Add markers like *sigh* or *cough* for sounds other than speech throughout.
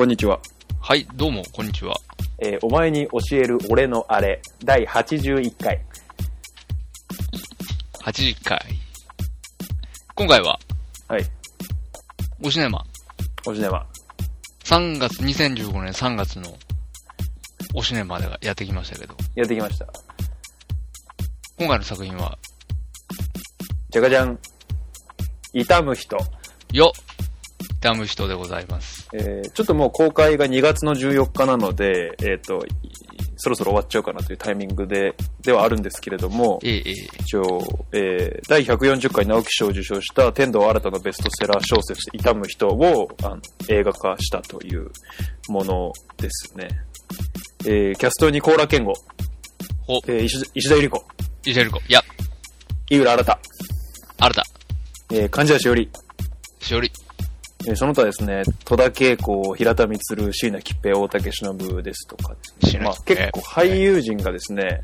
こんにちは。はい、どうも、こんにちは。えーお前に教える俺のあれ、第81回。80回。今回は、はい。おシネマ。おシネマ。3月、2015年3月のおシネマでやってきましたけど、やってきました。今回の作品は、じゃがじゃん。痛む人。よダム人でございます。えーちょっともう公開が2月の14日なので、えっ、と、いそろそろ終わっちゃうかなというタイミングで、ではあるんですけれども、ええ、ええ。一応、えー第140回直木賞を受賞した天童新たのベストセラー小説、痛む人をあの映画化したというものですね。えーキャストに高良健吾、ほ、えー石石田ゆり子、イジェルコ。いや、井浦新、新た。えー、患者しおり、しおり。えーその他ですね、戸田恵子、平田充、椎名桔平、大竹しのぶですとかですね。まあ、結構俳優陣がですね、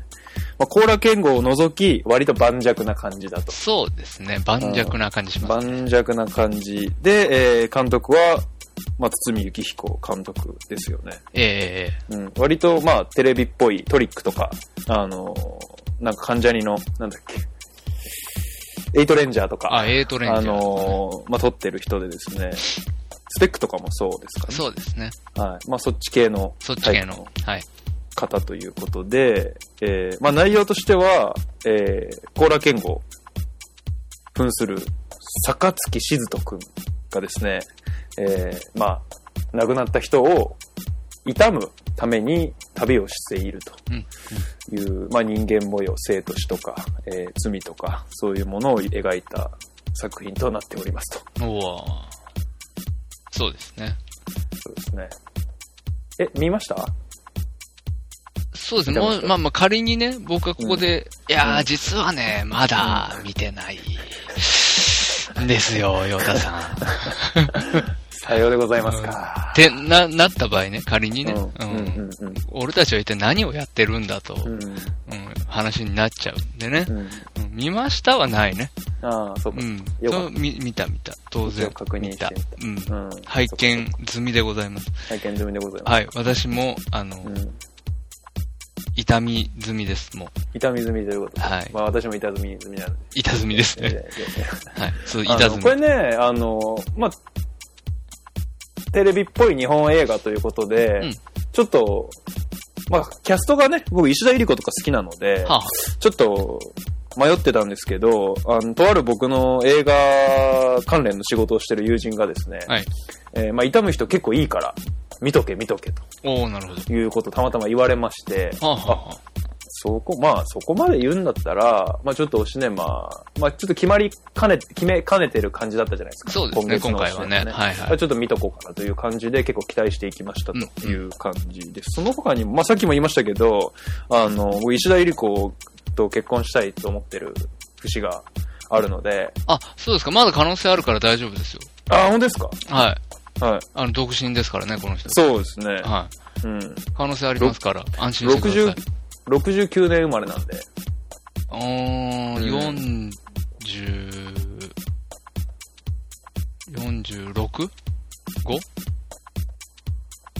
まあ、高良健吾を除き、割と盤石な感じだと。そうですね、盤石な感じします。盤石な感じで、えー監督は、まあ、堤幸彦監督ですよね。ええ、えうん。割と、まあ、テレビっぽいトリックとか、あのーなんか関ジャニの、なんだっけ、エイトレンジャーとか、あ、エイトレンジャー。あのーまあ、撮ってる人でですね、スペックとかもそうですかね。そうですね。はい。まあ、そっち系のそっち系の。はい。方ということで、えーまあ、内容としては、えー、高良健吾、扮する坂月静人くんがですね、えーまあ、亡くなった人を悼むために旅をしているうん。という、まあ、人間模様、生と死とか、えー罪とか、そういうものを描いた作品となっておりますと。おーそうですね。そうですね。え、見ました？そうですね。もう、まあまあ仮にね、僕がここで、いやー、うん実はね、まだ見てない。ですよ、ヨタさん。*laughs* さようでございますか。ってな、なった場合ね、仮にね、うん、俺たちは一体何をやってるんだと、うん。うん話になっちゃうんでねう、ん。うん見ましたはないね。ああ、そうかう。ん。見見た見た。当然。確認して見みた。うん。うん。拝見済みでございます。拝見済みでございます。はい。私も、あの、うん。痛み済みです。もう、痛み済みということで。はいまあ私も痛み済みなんで。痛済みですね。ええはい。そう、あ痛済み。のこれね、あの、まあ、テレビっぽい日本映画ということで、うんちょっと、まあ、キャストがね、僕石田ゆり子とか好きなので、はあはちょっと迷ってたんですけど、あの、とある僕の映画関連の仕事をしてる友人がですね、あはい。えーまあ、痛む人結構いいから、見とけ見とけとおー、なるほど。いうことをたまたま言われまして、はあ、はあはあ、そこ、まあ、そこまで言うんだったら、まあ、ちょっとおシネマ、まあ、ちょっと決まりかね、決めかねてる感じだったじゃないですか。そうですね、今回はね。はいはいまあ。ちょっと見とこうかなという感じで結構期待していきましたという感じです。その他にも、まあ、さっきも言いましたけど、あの、僕石田ゆり子と結婚したいと思ってる節があるので、あ、そうですか。まだ可能性あるから大丈夫ですよ。あ、本当ですか？はい。はい。あの、独身ですからね、この人。そうですね。はうん。い。可能性ありますから、安心してください。69年生まれなんで、うーん、うん40、46?5?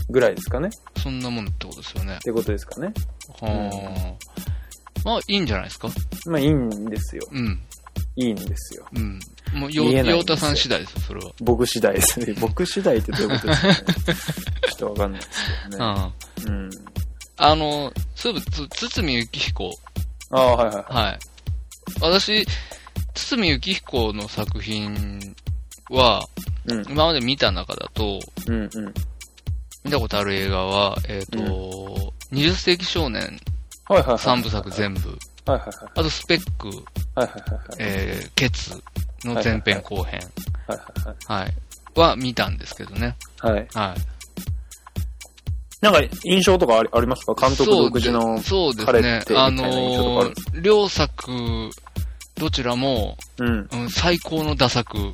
ぐらいですかね。そんなもんってことですよねっ。てことですかね。はあ。まあ、いいんじゃないですか？まあ、いいんですよ。うん。いいんですよ。うん。もう、よ、よようたさん次第ですよ、それは。僕次第ですね。僕次第ってどういうことですかね。*laughs* ちょっとわかんないですけどね。あうん。あの、そういえば、つ堤幸彦。ああ、はいはい。はい。私、堤幸彦の作品は、うん。今まで見た中だと、うんうん。見たことある映画は、えっ、と、20世紀少年はいはいはい。3部作全部、はいはいはい。あとスペック、はいはいはいはい。えー、ケツの前編後編、はいはいはい、は見たんですけどね。はい。はい。はい。なんか、印象とかありますか？監督独自の。そうで彼すねって。みたあいな印象とかあのるんですー、両作、どちらも、うん。うん、最高の打作。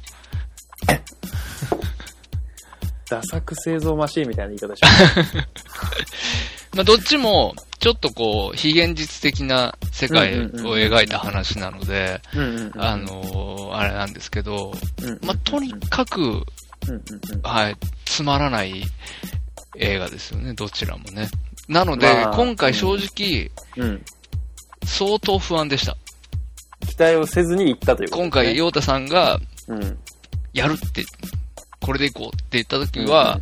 ダサ作製造マシーンみたいな言い方します。*laughs* まあ、どっちも、ちょっとこう、非現実的な世界を描いた話なので、あ、のーあれなんですけど、うんまあ、とにかく、はい、つまらない映画ですよね、どちらもね。なので、まあ今回正直、うん。相当不安でした。期待をせずに行ったということ今回。陽太さんが、うん。やるって、これでいこうって言った時は。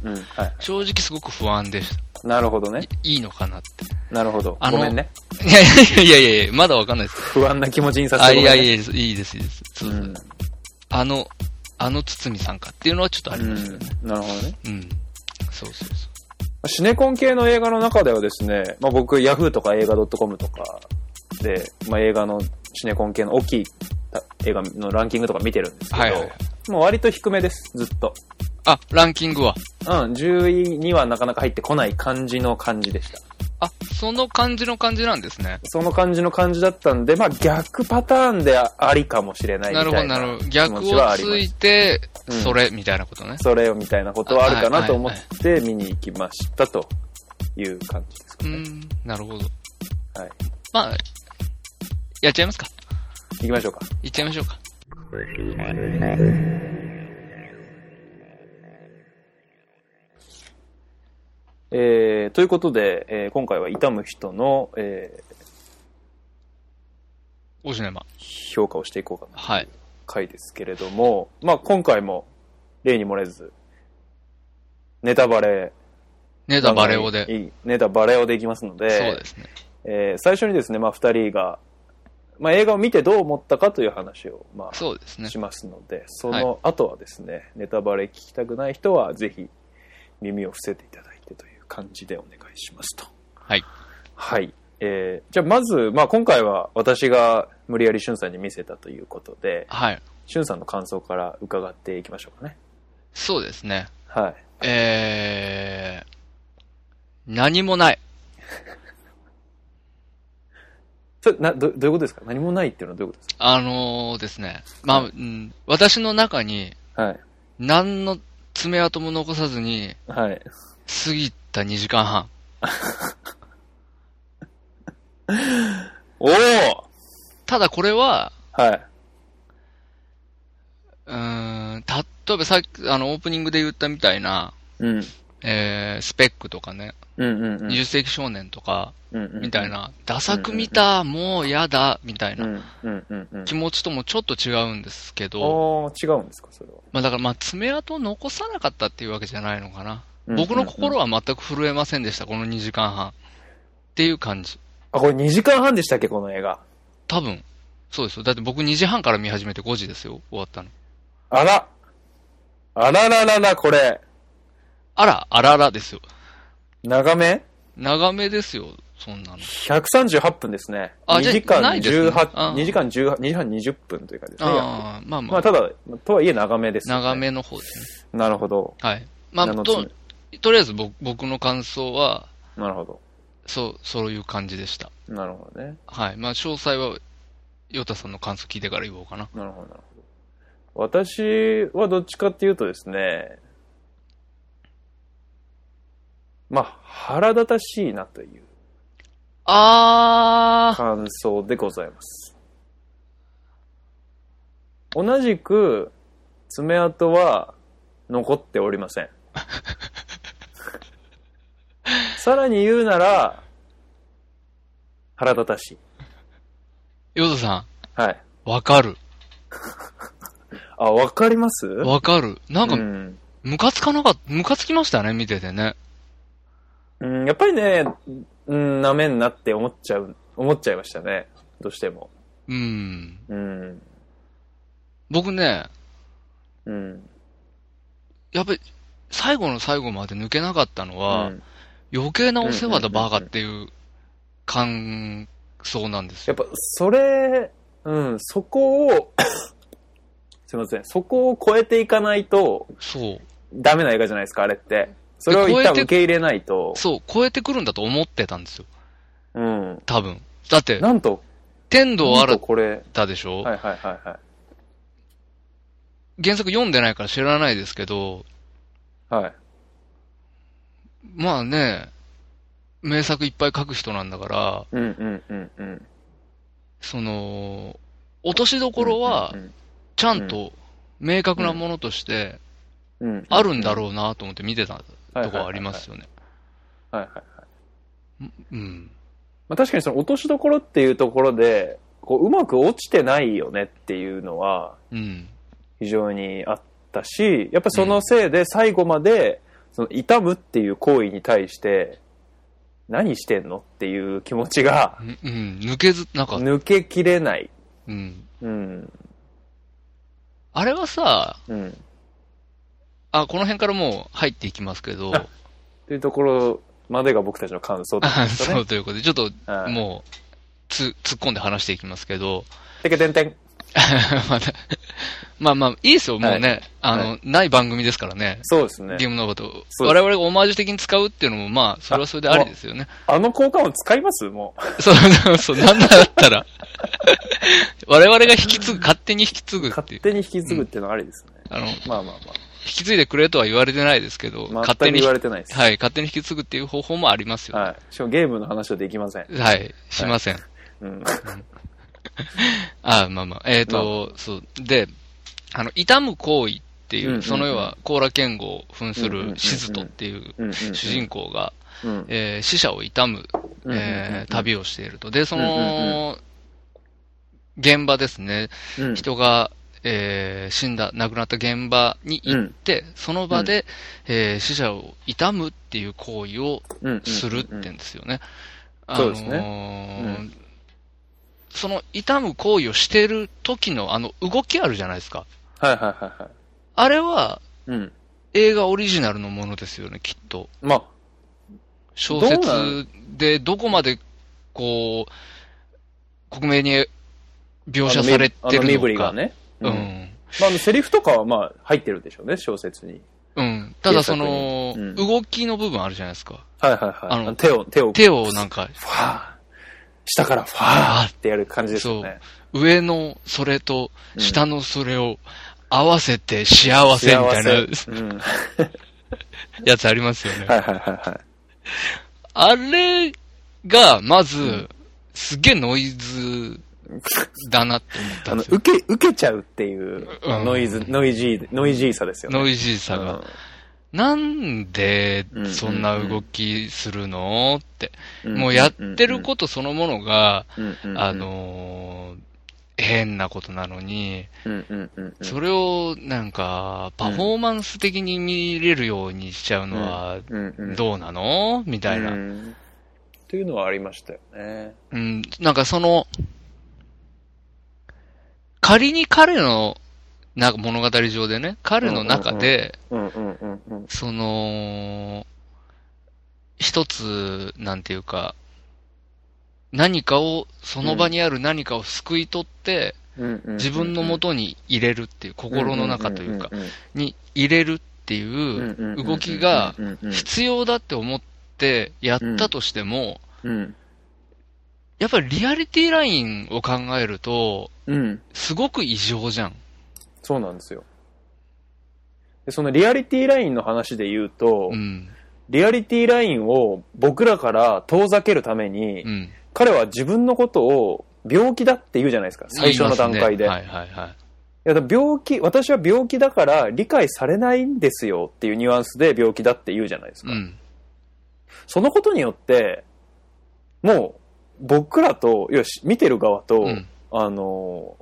正直すごく不安でした。なるほどね。いいのかなって。なるほど。あのごめんね。いやいやいやいやいや、まだわかんないです。不安な気持ちにさせあ、いてねやいやいいです、いいです、いいです。そううそうん。あの、あの堤さんかっていうのはちょっとありますよね。うんなるほどね。うん。そうそうそシネコン系の映画の中ではですね、まあ、僕、ヤフーとか映画 .com とかで、まあ、映画のシネコン系の大きい映画のランキングとか見てるんですけう。ど、はいはいはい。もう割と低めです、ずっと。あ、ランキングは。うん、10位にはなかなか入ってこない感じの感じでした。あ、その感じの感じなんですね。その感じの感じだったんで、まあ逆パターンでありかもしれないみなるほど、たいななるほど。気逆持ちはをついて、うんそれ、みたいなことね。それをみたいなことはあるかなと思っはいて見に行きましたという感じですかね。うん、なるほど。はい。まあ、やっちゃいますか。行きましょうか。いっちゃいましょうか。えー、ということで、えー今回は痛む人の、えおシネマ。ー評価をしていこうかなはい。回ですけれども、まあ今回も例に漏れず、ネタバレ。ネタバレオで。いいネタバレオでいきますので、そうですね。えー最初にですね、まあ二人が、まあ映画を見てどう思ったかという話を、まあ、そうですね。しますので、その後はですね、ネタバレ聞きたくない人はぜひ耳を伏せていただ感じでお願いしますと。はい。はい。えーじゃあまず、まあ今回は私が無理やりしゅんさんに見せたということで、はい。しゅんさんの感想から伺っていきましょうかね。そうですね。はい。えー、何もない。*laughs* それなどどういうことですか？何もないっていうのはどういうことですあのーですね。まあ、うん、私の中にかはい。何の爪痕も残さずにはい。過ぎた2時間半。*laughs* おおただこれは、はい。うーん、例えばさっき、あの、オープニングで言ったみたいな、うん。えー、スペックとかね、うんうんうん。20世紀少年とか、うんうんうんみたい。な、ダ作見た、もうやだ、みたいなうんうんうんうん。気持ちともちょっと違うんですけど、違うんですかそれは。まあだからまあ爪痕を残さなかったっていうわけじゃないのかな。うん僕の心は全く震えませんでした、この2時間半。っていう感じ。あ、これ2時間半でしたっけこの映画？多分。そうですよ。だって僕2時半から見始めて5時ですよ、終わったの。あらあらららら、これ。あら、あららですよ。長め？長めですよ、そんなの。138分ですね。2あじゃあ時間ないですね18、あー2時間18、2時間20分という感じですね。ああ、まあまあ、まあ、ただ、とはいえ長めです、ね。長。めの方ですね。なるほど。はい。まあ、と、とりあえず僕僕の感想は、なるほど。そう、そういう感じでした。なるほどね。はい。まあ、詳細は、ヨタさんの感想聞いてから言おうかな。なるほど、なるほど。私はどっちかっていうとですね、まあ、腹立たしいなというあー、感想でございます。同じく、爪痕は残っておりません。*laughs* さらに言うなら、腹立たしい。ヨタさはい。ん、わかる。あ、わかります？わかる。なんかう、んムカつかなかった、ムカつきましたね、見ててね。うん、やっぱりね、うん、なめんなって思っちゃう、思っちゃいましたね。どうしても。うん。うん。僕ね、うん。やっぱり、最後の最後まで抜けなかったのは、うん余計なお世話だバカっていう感想なんですよ。やっぱ、それ、うん、そこを、*coughs* すいません、そこを超えていかないと、そう。ダメな映画じゃないですか、あれって。それを一旦受け入れないと、そう、超えてくるんだと思ってたんですよ。うん。多分。だって、なんと、天童なんと新これ、たでしょ、はいはいはいはい。原作読んでないから知らないですけど、はい。まあね、名作いっぱい書く人なんだから、うんうんうんうん。その、落としどころはう、んちゃんと明確なものとしてうんうん、あるんだろうなと思って見てたとこはありますよね。はいはいはい。うん。まあ、確かにその落としどころっていうところで、こう、うまく落ちてないよねっていうのはうん。非常にあったし、やっぱそのせいで最後まで、その痛むっていう行為に対して、何してんのっていう気持ちがうんうん。抜けず、なんか、抜けきれない。うん。うん。あれはさ、うん。あ、この辺からもう入っていきますけど、というところまでが僕たちの感想あですそねう。ということで、ちょっとはいもう、つ、突っ込んで話していきますけど、てけてんてん。*laughs* また *laughs* まあまあ、いいですよ、もうね。はいあの、はない番組ですからね。そうですねゲ。ームのこと。我々がオマージュ的に使うっていうのも、まあ、それはそれでありですよね。あの効果音使います？もう。*laughs* そうそうなんだったら。*laughs* 我々が引き継ぐ、勝手に引き継ぐ。勝手に引き継ぐっていうのはありですね。あの、引まあまあき継いでくれとは言われてないですけど、まあ。勝手に言われてないです。はい、勝手に引き継ぐっていう方法もありますよ。はい。しかもゲームの話はできません。はい、しません。うん。*laughs* あまあまあ。えっ、と、そう。で、あの、痛む行為っていう、その要は、コーラケンゴを扮するシズトっていう主人公が、うん。えー死者を悼む、えー旅をしていると。で、その、現場ですね。うん人が、えー死んだ、亡くなった現場に行って、その場で、えー死者を悼むっていう行為をするって言うんですよね。そうですねあのーその痛む行為をしてる時のあの動きあるじゃないですか。はいはいはいはい。あれはうん。映画オリジナルのものですよね、きっと。まあ、小説でどこまで、こう、克明に描写されてあの身振。りがね。ううん。ん。まああの、セリフとかはまあ、入ってるでしょうね、小説に。うん。ただその、動きの部分あるじゃないですか。はいはいはい。あのあの手を、手を、手をなんか、ファー。下からファーってやる感じですよね。上のそれと下のそれを合わせて幸せみたいなうん。はいやつありますよね。はいはいはい。あれが、まず、んすっげえノイズだなって思ったんですよ。受け、受けちゃうっていう、うんノイズ、ノイジー、ノイジーさですよね。ノイジーさが。なんで、そんな動きするのって。うんもうやってることそのものが、あ、のー変なことなのに、それをなんか、パフォーマンス的に見れるようにしちゃうのは、どうなの？みたいな。うん。っていうのはありましたよね。うん、なんかその、仮に彼の、なんか物語上でね、彼の中で。その、一つ、なんていうか、何かを、その場にある何かを救い取って、自分のもとに入れるっていう、心の中というか、に入れるっていう動きが必要だって思ってやったとしても、うんやっぱりリアリティラインを考えると、うん。すごく異常じゃん。そうなんですよ。でそのリアリティラインの話で言うと、うん。リアリティラインを僕らから遠ざけるために、うん。彼は自分のことを病気だって言うじゃないですか、最初の段階で。言いますねはいはいはい。いや病気、私は病気だから理解されないんですよっていうニュアンスで病気だって言うじゃないですか。うん。そのことによって、もう僕らと、よし、見てる側と、うん。あの、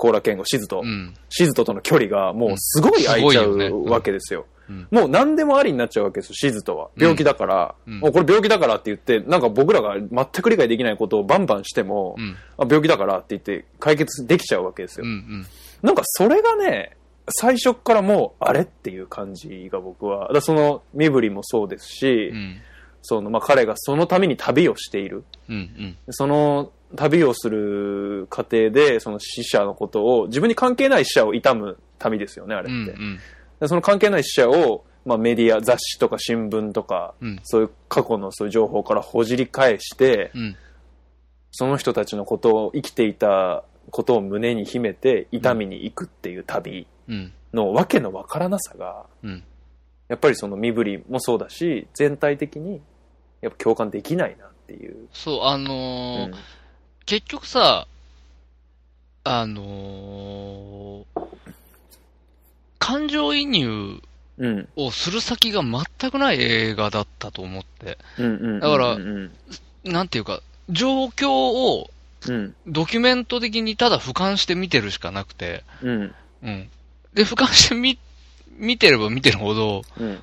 コーラ健吾、シズと、うん。シズととの距離がもうすごい空いちゃうわけですよ。うん。もう何でもありになっちゃうわけですよ、シズとは。病気だから、うんもうこれ病気だからって言って、なんか僕らが全く理解できないことをバンバンしても、うん。あ病気だからって言って解決できちゃうわけですよ。うん。うん。なんかそれがね、最初っからもう、あれっていう感じが僕は、だその身振りもそうですし、うん。その、まあ、彼がそのために旅をしている。うん。うん。その旅をする過程で、その死者のことを、自分に関係ない死者を悼む旅ですよね、あれうん。って。うん。でその関係ない死者を、まあ、メディア、雑誌とか新聞とか、うん。そういう過去のそういう情報からほじり返して、うん。その人たちのことを、生きていたことを胸に秘めて、痛みに行くっていう旅うん。のわけのわからなさが、うん。やっぱりその身振りもそうだし、全体的にやっぱ共感できないなっていう。そう、あうのーん。結局さ、あのー感情移入うん。をする先が全くない映画だったと思って。うんうんうん。だからうん。なんていうか、状況をうん。ドキュメント的にただ俯瞰して見てるしかなくて、うん。うん。で、俯瞰してみ、見てれば見てるほど、うん。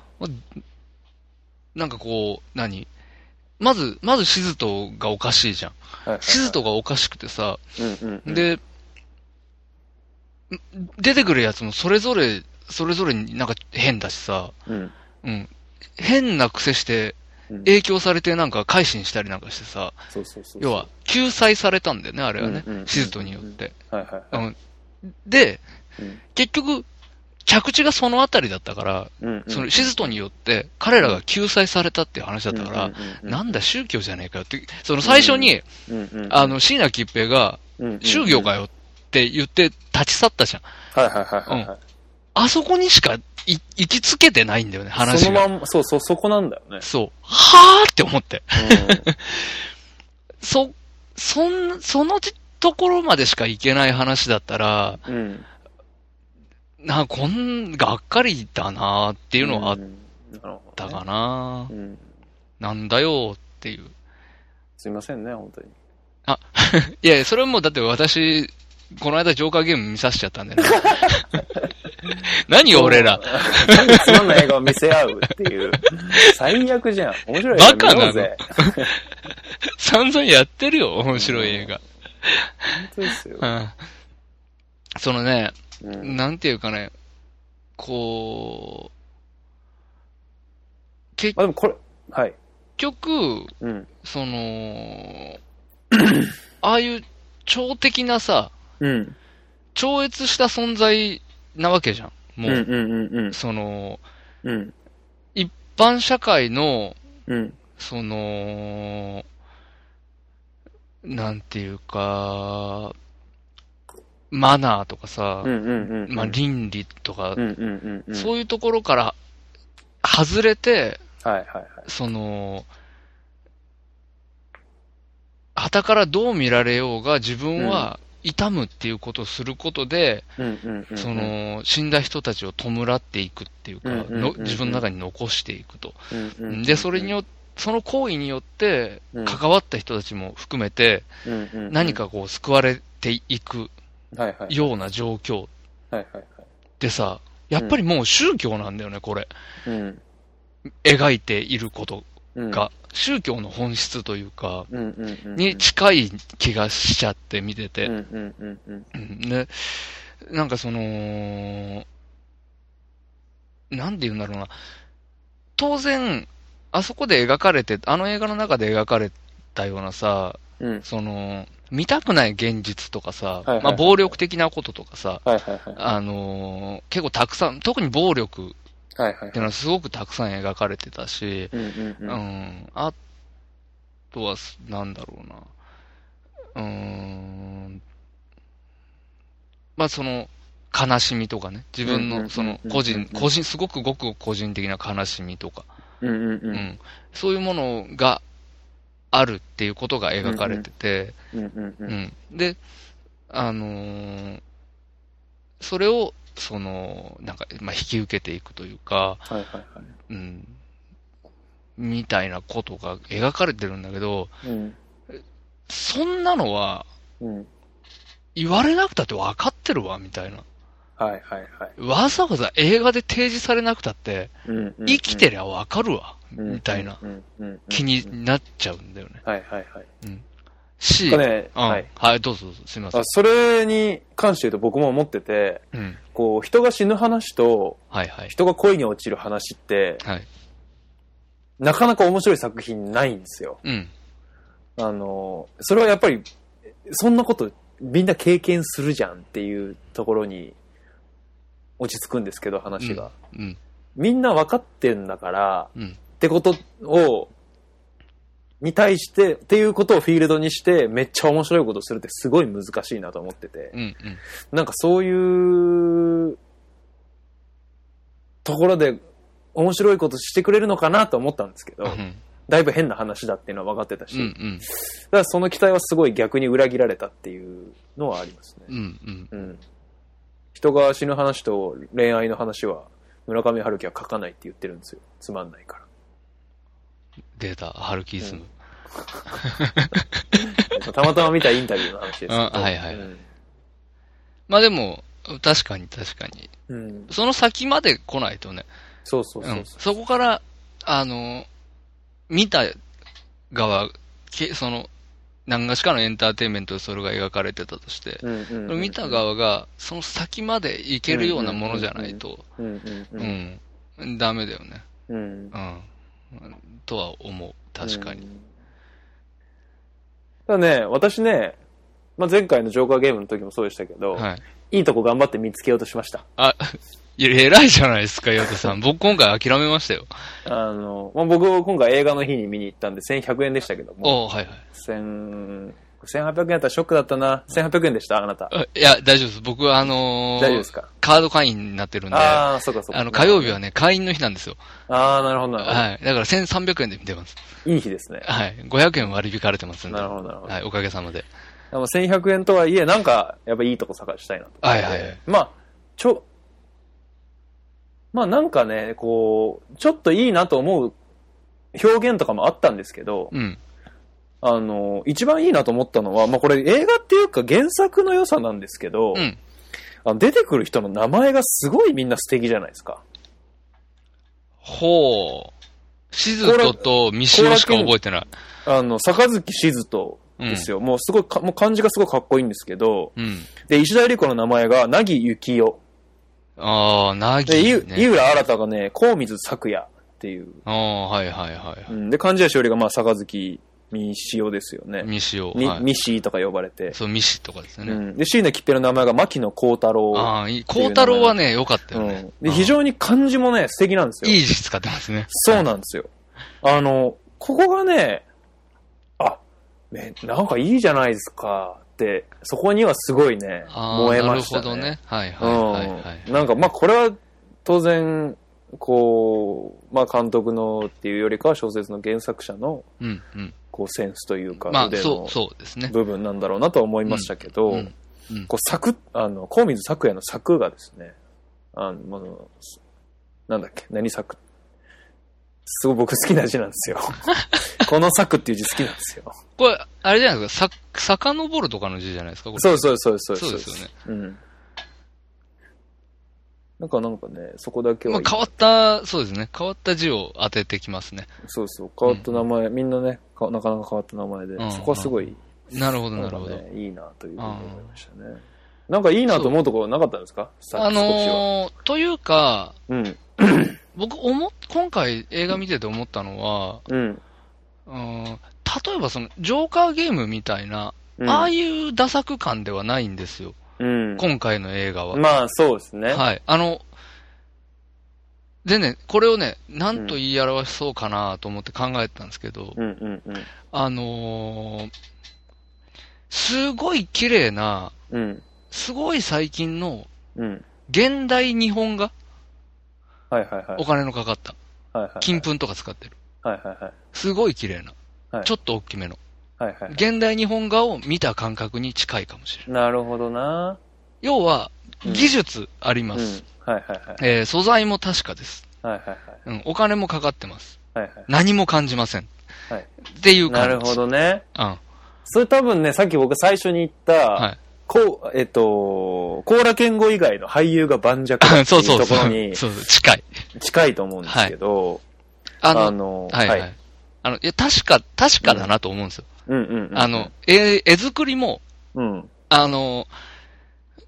なんかこう、何？まず、まずシズトがおかしいじゃん。はいはい。シズトがおかしくてさ、うんうんうん。、で、ん出てくるやつもそれぞれ、それぞれになんか変だしさ、うん。うん。変な癖して、うん影響されてなんか改心したりなんかしてさ、そうそうそう。要は、救済されたんだよね、あれはねうんうんうん。シズトによって。はいはいはい。うん。で、うん結局、着地がそのあたりだったから、うんうんそのシズトによって彼らが救済されたっていう話だったから、うんうんうんうんなんだ宗教じゃねえかよって、その最初に、うんうんうんあの、椎名桔平が、宗教かよって言って立ち去ったじゃん。はいはいはい。あそこにしかい行きつけてないんだよね、話が。そのまんま、そうそう、そこなんだよね。そう。はぁって思って。う *laughs* そ、そん、そのところまでしか行けない話だったら、ん。うん。な、こん、がっかりだなっていうのはあっうんなるほどねたかな、うん。なんだよっていう。すいませんね、本当に。*laughs* いやいや、それはもうだって私、この間ジョーカーゲーム見させちゃったんだよね。何よ、俺ら。何つまんない映画を見せ合うっていう。最悪じゃん。面白い映画バカなぜ。散々やってるよ、面白い映画。本当ですよう。ん。そのね、うんなんていうかね、こう、結まあでもこれ、はい。局、うん。その、*coughs* ああいう超的なさ、うん。超越した存在なわけじゃん。もう、うんうんうんその、うん。一般社会の、うん。その、なんていうか、マナーとかさ、うんうんうん。まあ倫理とか、うんうんうんうん。そういうところから外れて、はいはいはい。その、旗からどう見られようが自分は痛むっていうことをすることで、うんうんうん。そ、の、死んだ人たちを弔っていくっていうか、うん自分の中に残していくと。で、それによって、その行為によってうん、関わった人たちも含めて、何かこう救われていく。ような状況はいはいはい。でさ、やっぱりもう宗教なんだよね、これ。うん。描いていることうん。が、宗教の本質というか。に近い気がしちゃって見てて。なんかその、なんて言うんだろうな。当然、あそこで描かれて、あの映画の中で描かれたようなさ、うん。その、見たくない現実とかさ、いはいはいまあ暴力的なこととかさ、はいはいはい。あのー結構たくさん、特に暴力っていうのはすごくたくさん描かれてたし、うんあとは、なんだろうな。うーん。まあ、その、悲しみとかね。自分の、その、個人、個人、すごくごく個人的な悲しみとか、うんうんう。うんん。そういうものがあるっていうことが描かれてて。で、あのーそれを、その、なんか、まあ、引き受けていくというか、はいはいはい。うん。みたいなことが描かれてるんだけど、うん。そんなのはうん。言われなくたって分かってるわ、みたいな。はいはいはい。わざわざ映画で提示されなくたって、うんうんうん生きてりゃ分かるわ、みたいな気になっちゃうんだよね。はいはいはい。し、うんはい。はい、どうぞすみませんあ。それに関して言うと僕も思ってて、うん。こう、人が死ぬ話と、はいはい。人が恋に落ちる話って、はい。なかなか面白い作品ないんですよ。うん。あの、それはやっぱり、そんなことみんな経験するじゃんっていうところに落ち着くんですけど、話が。うん。みんな分かってんだから、うん。ってことを、に対して、っていうことをフィールドにして、めっちゃ面白いことするってすごい難しいなと思ってて。うん。うん。なんかそういう、ところで面白いことしてくれるのかなと思ったんですけど、うん。だいぶ変な話だっていうのは分かってたし、うんうん。だからその期待はすごい逆に裏切られたっていうのはありますね。うんうん。うん。人が死ぬ話と恋愛の話は村上春樹は書かないって言ってるんですよ。つまんないから。データ、ハルキイズム。*laughs* たまたま見たインタビューの話ですはいはいはいうんまあでも、確かに確かに。うん。その先まで来ないとね。そうそううん。そうそそこから、あの、見た側、けその、何がしかのエンターテインメントでそれが描かれてたとして、見た側が、その先まで行けるようなものじゃないと、ダメだよね。うん。うん。とは思う。確かに。うん。ただね、私ね、まあ、前回のジョーカーゲームの時もそうでしたけど、はい。いいとこ頑張って見つけようとしました。あ、いや、偉いじゃないですか、岩田さん。僕今回諦めましたよ。あの、まあ、僕今回映画の日に見に行ったんで1100円でしたけども、おはいはい。1000 1800円だったらショックだったな。1800円でしたあなた。あいや、大丈夫です。僕はあのー大丈夫ですか？カード会員になってるんで、あああ、そうかそうか。の、火曜日はね、会員の日なんですよ。ああ、なるほどなるほど。はい。だから1300円で見てます。いい日ですね。はい。500円割り引かれてますんで。なるほどなるほど。はい、おかげさまで。でも1100円とはいえ、なんか、やっぱいいとこ探したいなと。はいはいはい。まあ、ちょ、まあなんかね、こう、ちょっといいなと思う表現とかもあったんですけど、うん。あの、一番いいなと思ったのは、まあこれ映画っていうか原作の良さなんですけど、うん。あの出てくる人の名前がすごいみんな素敵じゃないですか。ほう。シズトとミシオしか覚えてない。あの、坂月静人ですよ。もうすごいか、もう漢字がすごいかっこいいんですけど、うん。で、石田ゆり子の名前が、なぎゆきよ。ああ、なぎで、ゆ井ね。浦新がね、高水咲夜っていう。ああ、はいはいはいはうん、で、漢字やしおりが、まあ、坂月みしおですよねい。。ミシオ。み、はい。みしとか呼ばれて。そう、ミシとかですよね。うん。で、椎名切手の名前が牧野幸太郎。ああ、いい。孝太郎はね、良かったよねうん。。で、非常に漢字もね、素敵なんですよ。いい字使ってますね。そうなんですよ。あの、ここがね、あ、ね、なんかいいじゃないですかそこにはすごいね、燃えなましたね。るほどね。はいはいはいはい。うん。なんか、まあ、これは当然、こう、まあ、監督のっていうよりかは小説の原作者の、うんうん。こう、センスというか、まあ、腕のそう、ですね。部分なんだろうなとは思いましたけど、うんうんこう、作、あの、高水作也の作がですね、あの、まあのなんだっけ、何作すごい僕好きな字なんですよ。*laughs* この作っていう字好きなんですよ。これ、あれじゃないですか、さ、遡るとかの字じゃないですか、これそうそうそうそうそうですよね。うん。なんかなんかね、そこだけはまあ、変わった、そうですね。変わった字を当ててきますね。そうそう、変わった名前、みんなね、かなかなか変わった名前で、うんそこはすごい、なるほど、なるほど。いいなというふうに思いましたね。なんかいいなと思うところなかったんですか？さあ。のー、というか、うん。*coughs* 僕、思っ、今回映画見てて思ったのは、うん。うん、例えばその、ジョーカーゲームみたいな、うんああいう打作感ではないんですよ。うん。今回の映画は。まあ、そうですね。はい。あの、でね、これをね、なんと言い表そうかなと思って考えてたんですけど、うんうんうん。あのーすごい綺麗な、うん。すごい最近のうん。現代日本画、はいはいはい。お金のかかった。はいはいはい。金粉とか使ってる。はいはいはい。すごい綺麗な。はいちょっと大きめの。はいはい。現代日本画を見た感覚に近いかもしれない。なるほどな。要は、うん技術ありうん。はいます。はいはい。えー素材も確かです。はいはいはい。うん、お金もかかってます。はいはい。何も感じません。はいっていう感じ。なるほどね。うん。それ多分ね、さっき僕最初に言った、はい。こう、えっと、コーラ健吾以外の俳優が盤石だっていそうところに *laughs* *laughs* そうそう、近い。近いと思うんですけど、あの、あの、はいはい。あの、いや、確か、確かだなと思うんですよ。うんうんうん。あの、絵、絵作りも、うん。あの、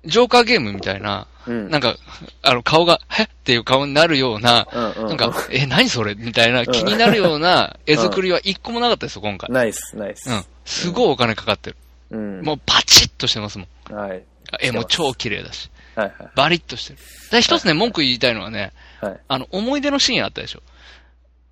ジョーカーゲームみたいな、うん。なんか、あの、顔が、へっっていう顔になるような、うんうん。なんか、え、何それ？みたいな気になるような絵作りは一個もなかったですよ、今回。ナイス、ナイス。うん。すごいお金かかってる。うん。もうパチッとしてますもん。はい。絵も超綺麗だし。はいはい。バリッとしてる。で、一つね、文句言いたいのはね、はい。あの、思い出のシーンあったでしょ。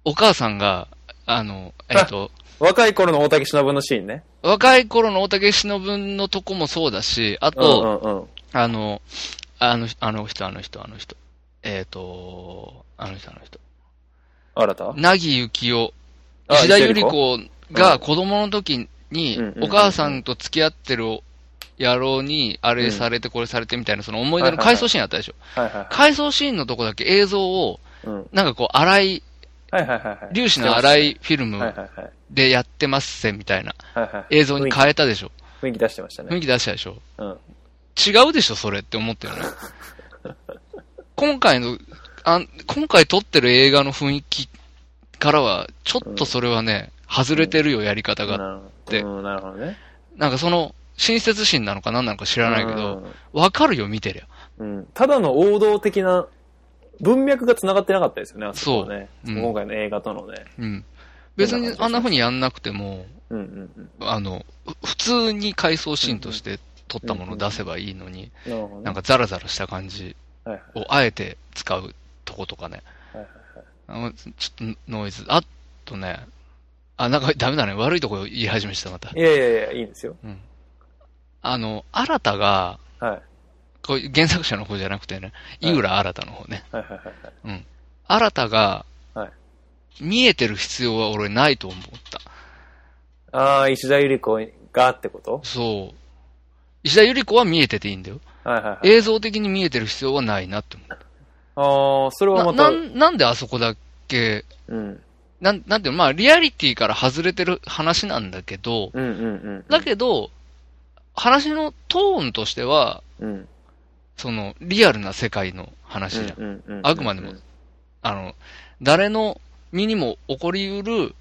お母さんが、あの、えっ、と、若い頃の大竹しのぶのシーンね。若い頃の大竹しのぶのとこもそうだし、あうんと、うんうん。あの、あの、あの人、あの人、あの人。えっ、と、あの人、あの人。新た？なぎゆきおあ石田ゆり子？が子供の時にうんうんうんう、んお母さんと付き合ってる野郎に、あれされてこれされてみたいな、その思い出の回想シーンあったでしょ？回想シーンのとこだけ映像を、うん。なんかこう、荒い。粒子の荒いフィルム。でやってますせ、みたいな。映像に変えたでしょ？雰囲気出してましたね。雰囲気出したでしょ？うん。違うでしょ、それって思ったよね。*laughs* 今回の、あ今回撮ってる映画の雰囲気からは、ちょっとそれはね、外れてるよ、やり方が。なるほでど。うん、なるほどね。なんかその、親切心なのか何なのか知らないけど、うんわかるよ、見てりゃ。うん。ただの王道的な文脈が繋がってなかったですよね、あそこはね。そううん今回の映画とのね。うん。別にあんな風にやんなくても、うんうんうん。あの、ふ普通に回想シーンとして撮ったものを出せばいいのに、なるほどね。なんかザラザラした感じはいはいをあえて使うとことかね。はいはいあのちょっとノイズ。あとね、あ、なんかダメだね。悪いとこ言い始めてた、また。いやいやいや、いいんですよ。うん。あの、新たが、はい。こう原作者の方じゃなくてね、はい井浦新たの方ね。はいはいはいはい。新たが、はい見えてる必要は俺ないと思った。ああ、石田ゆり子がってこと？そう。石田ゆり子は見えてていいんだよ。はいはいはい。映像的に見えてる必要はないなって思っああ、それはた。また、ななんであそこだけ、うん。なん、なんていうの、まあ、リアリティから外れてる話なんだけど、うんうんうん。だけど、話のトーンとしては、うん。その、リアルな世界の話じゃん。うんうんうん。あくまでもあの、誰の身にも起こりうる、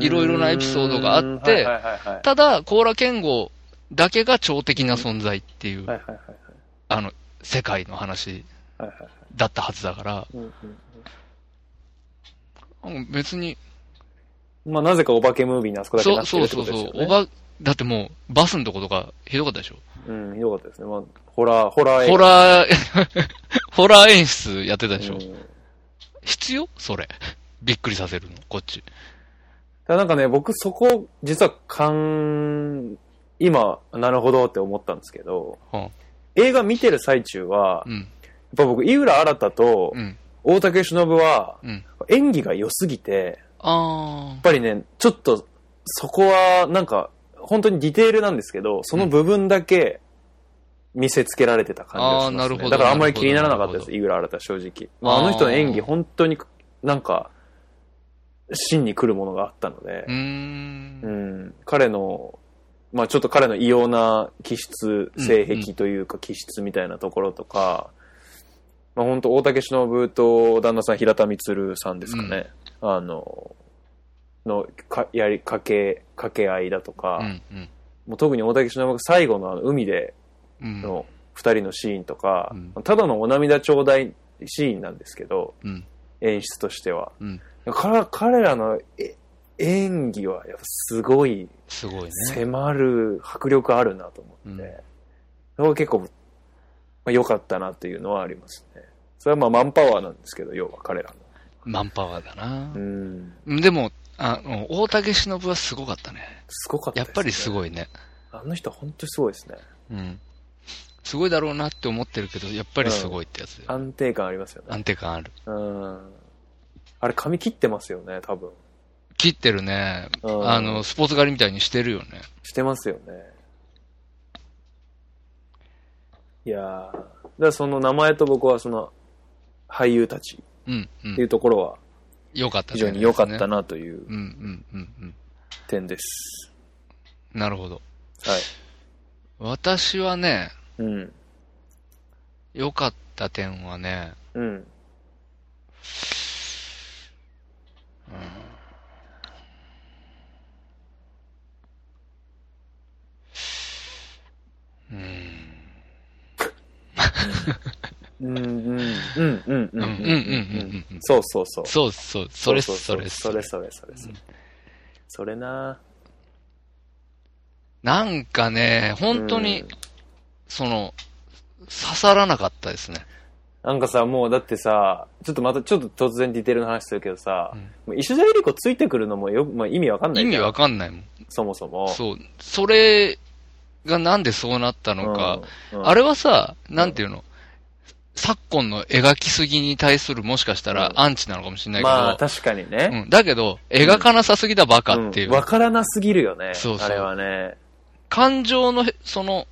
いろいろなエピソードがあってうんはいはいはいはい。ただ、コーラ健吾だけが超的な存在っていう、はいはいはいあの、世界の話だったはずだから、うんうんうん別に、まあ、なぜかお化けムービーにあそこだけなそうってるってそうそうそう、ことですよね。おば、だってもう、バスのとことかひどかったでしょ。うん、ひどかったですね。まあ、ホラー、ホラー映画ホラー、*laughs* ホラー演出やってたでしょ。うん必要？それ。びっくりさせるの、こっち。ただなんかね、僕そこ、実は、かん、今、なるほどって思ったんですけど、うん。映画見てる最中は、やっうん。ぱ僕、井浦新とうん。大竹しのぶは、うん。演技が良すぎて、あやっぱりね、ちょっと、そこは、なんか、本当にディテールなんですけど、その部分だけ見せつけられてた感じがします、ね。あーなるほどだからあんまり気にならなかったです、井浦新正直。まあ、あの人の演技、本当になんか、芯に来るものがあったのでー。う、ーんう。ん、彼の、まあちょっと彼の異様な気質、性癖というか気質みたいなところとか、まあ本当大竹しのぶと旦那さん平田充さんですかね。あの、の、か、やり、かけ、掛け合いだとか、うん。うん。もう特に大竹しのぶが最後のあの海でうん。の二人のシーンとか、うんただのお涙ちょうだいシーンなんですけど、うん。演出としては。うん。彼彼らのえ演技はやっぱすごいすごいね。迫る迫力あるなと思って、うんそれは結構、まあ、良かったなというのはありますね。それはまあマンパワーなんですけど、要は彼らの。マンパワーだなう。ん。でも、あの、大竹しのぶはすごかったね。すごかったね。やっぱりすい。ごいね。あの人は本当にすごいですね。うん。すごいだろうなって思ってるけど、やっぱりすごいってやつで。安定感ありますよね。安定感ある。うん。あれ髪切ってますよね、多分。切ってるね。うんあの、スポーツ狩りみたいにしてるよね。してますよね。いやーだからその名前と僕はその俳優たちうん、う。っていうんところはよかった非常に良かったな。なといううん、うん、うん、うん。点です。なるほど。はい。私はね、うん。良かった点はね、うん。うん。うん、うん、うん、うん、うん、うん、うん、うん、うん。うんそうそうそう。そうそう、それ、そうれ、それ、それ、それ、それ。それななんかね、本当に、その、刺さらなかったですね。なんかさ、もうだってさ、ちょっとまたちょっと突然ディテールの話するけどさ、石田ゆり子ついてくるのもよ、まあ、意味わかんない意味わかんないもん。そもそも。そう。それがなんでそうなったのか。あれはさ、なんていうの、昨今の描きすぎに対するもしかしたらうんアンチなのかもしれないけど、まあ、確かにね。うん、だけど、描かなさすぎだバカっていう。うんわからなすぎるよね。そうそうあれはね。感情の、その、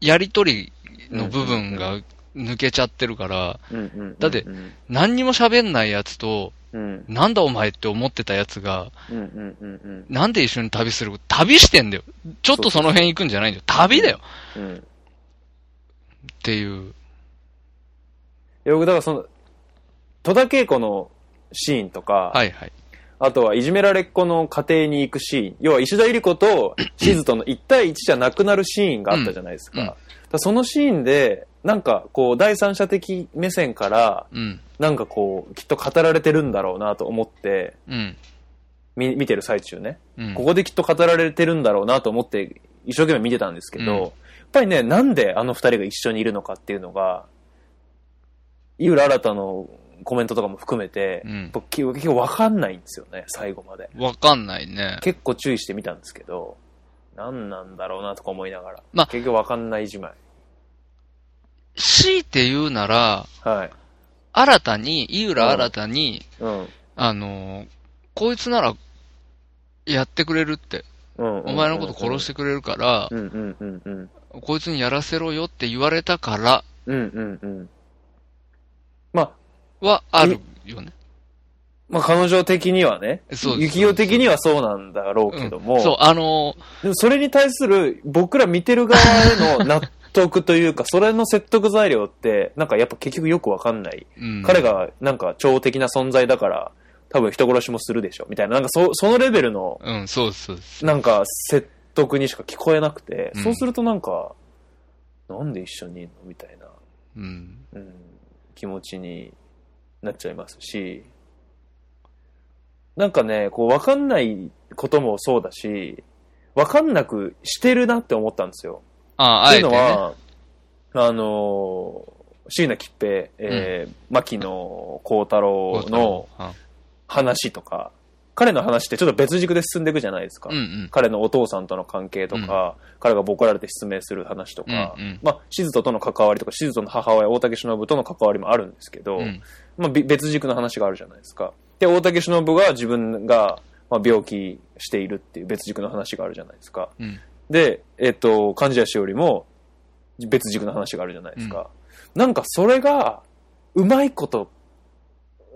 やりとりの部分が抜けちゃってるから、だって何にも喋んないやつと、うんなんだお前って思ってたやつが、うんうんうんうんなんで一緒に旅する旅してんだよ。ちょっとその辺行くんじゃないんだよ。旅だよ。うん。っていう。いや僕、だからその、戸田恵子のシーンとか、はいはい。あとはいじめられっ子の家庭に行くシーン、要は石田ゆり子としずとの1対1じゃなくなるシーンがあったじゃないですか。うんうんそのシーンで、なんかこう、第三者的目線から、うん。なんかこう、きっと語られてるんだろうなと思って、うん。見見てる最中ね。うん。ここできっと語られてるんだろうなと思って、一生懸命見てたんですけど、うんやっぱりね、なんであの二人が一緒にいるのかっていうのが、井浦新のコメントとかも含めて、うん結構結構わかんないんですよね、最後まで。わかんないね。結構注意してみたんですけど、何なんだろうなとか思いながら。まあ結局わかんないじまい。強いて言うなら、はい。新たに、井浦新たに、うん。あのーこいつなら、やってくれるって、うん。お前のこと殺してくれるから、うんうんうんうん。こいつにやらせろよって言われたからうんうんうん。まあ、はあるよね。まあ彼女的にはね、そう幸代的にはそうなんだろうけども、うんそう、あのーでもそれに対する僕ら見てる側への納得というか、それの説得材料って、なんかやっぱ結局よくわかんない。うん、彼がなんか超的な存在だから、多分人殺しもするでしょ、みたいな、なんかそそのレベルの、うん、そうそう。なんか説得にしか聞こえなくて、うんそうするとなんか、なんで一緒にいるの？みたいな、うん。うん、気持ちになっちゃいますし、なんかね、こうわかんないこともそうだし、わかんなくしてるなって思ったんですよ。ああ、っていうあえてね。のは、あのー、椎名桔平、えー牧野幸太郎の話とか、彼の話ってちょっと別軸で進んでいくじゃないですか。うんうん。彼のお父さんとの関係とか、彼がボコられて失明する話とか、うんうんまあ、静人との関わりとか、静人の母親、大竹しのぶとの関わりもあるんですけど、うんまあ、べ別軸の話があるじゃないですか。で、大竹しのぶが自分が、まあ、病気しているっていう別軸の話があるじゃないですか。うんで、えっと、貫地谷しおりも別軸の話があるじゃないですか。なんかそれが、うまいこと、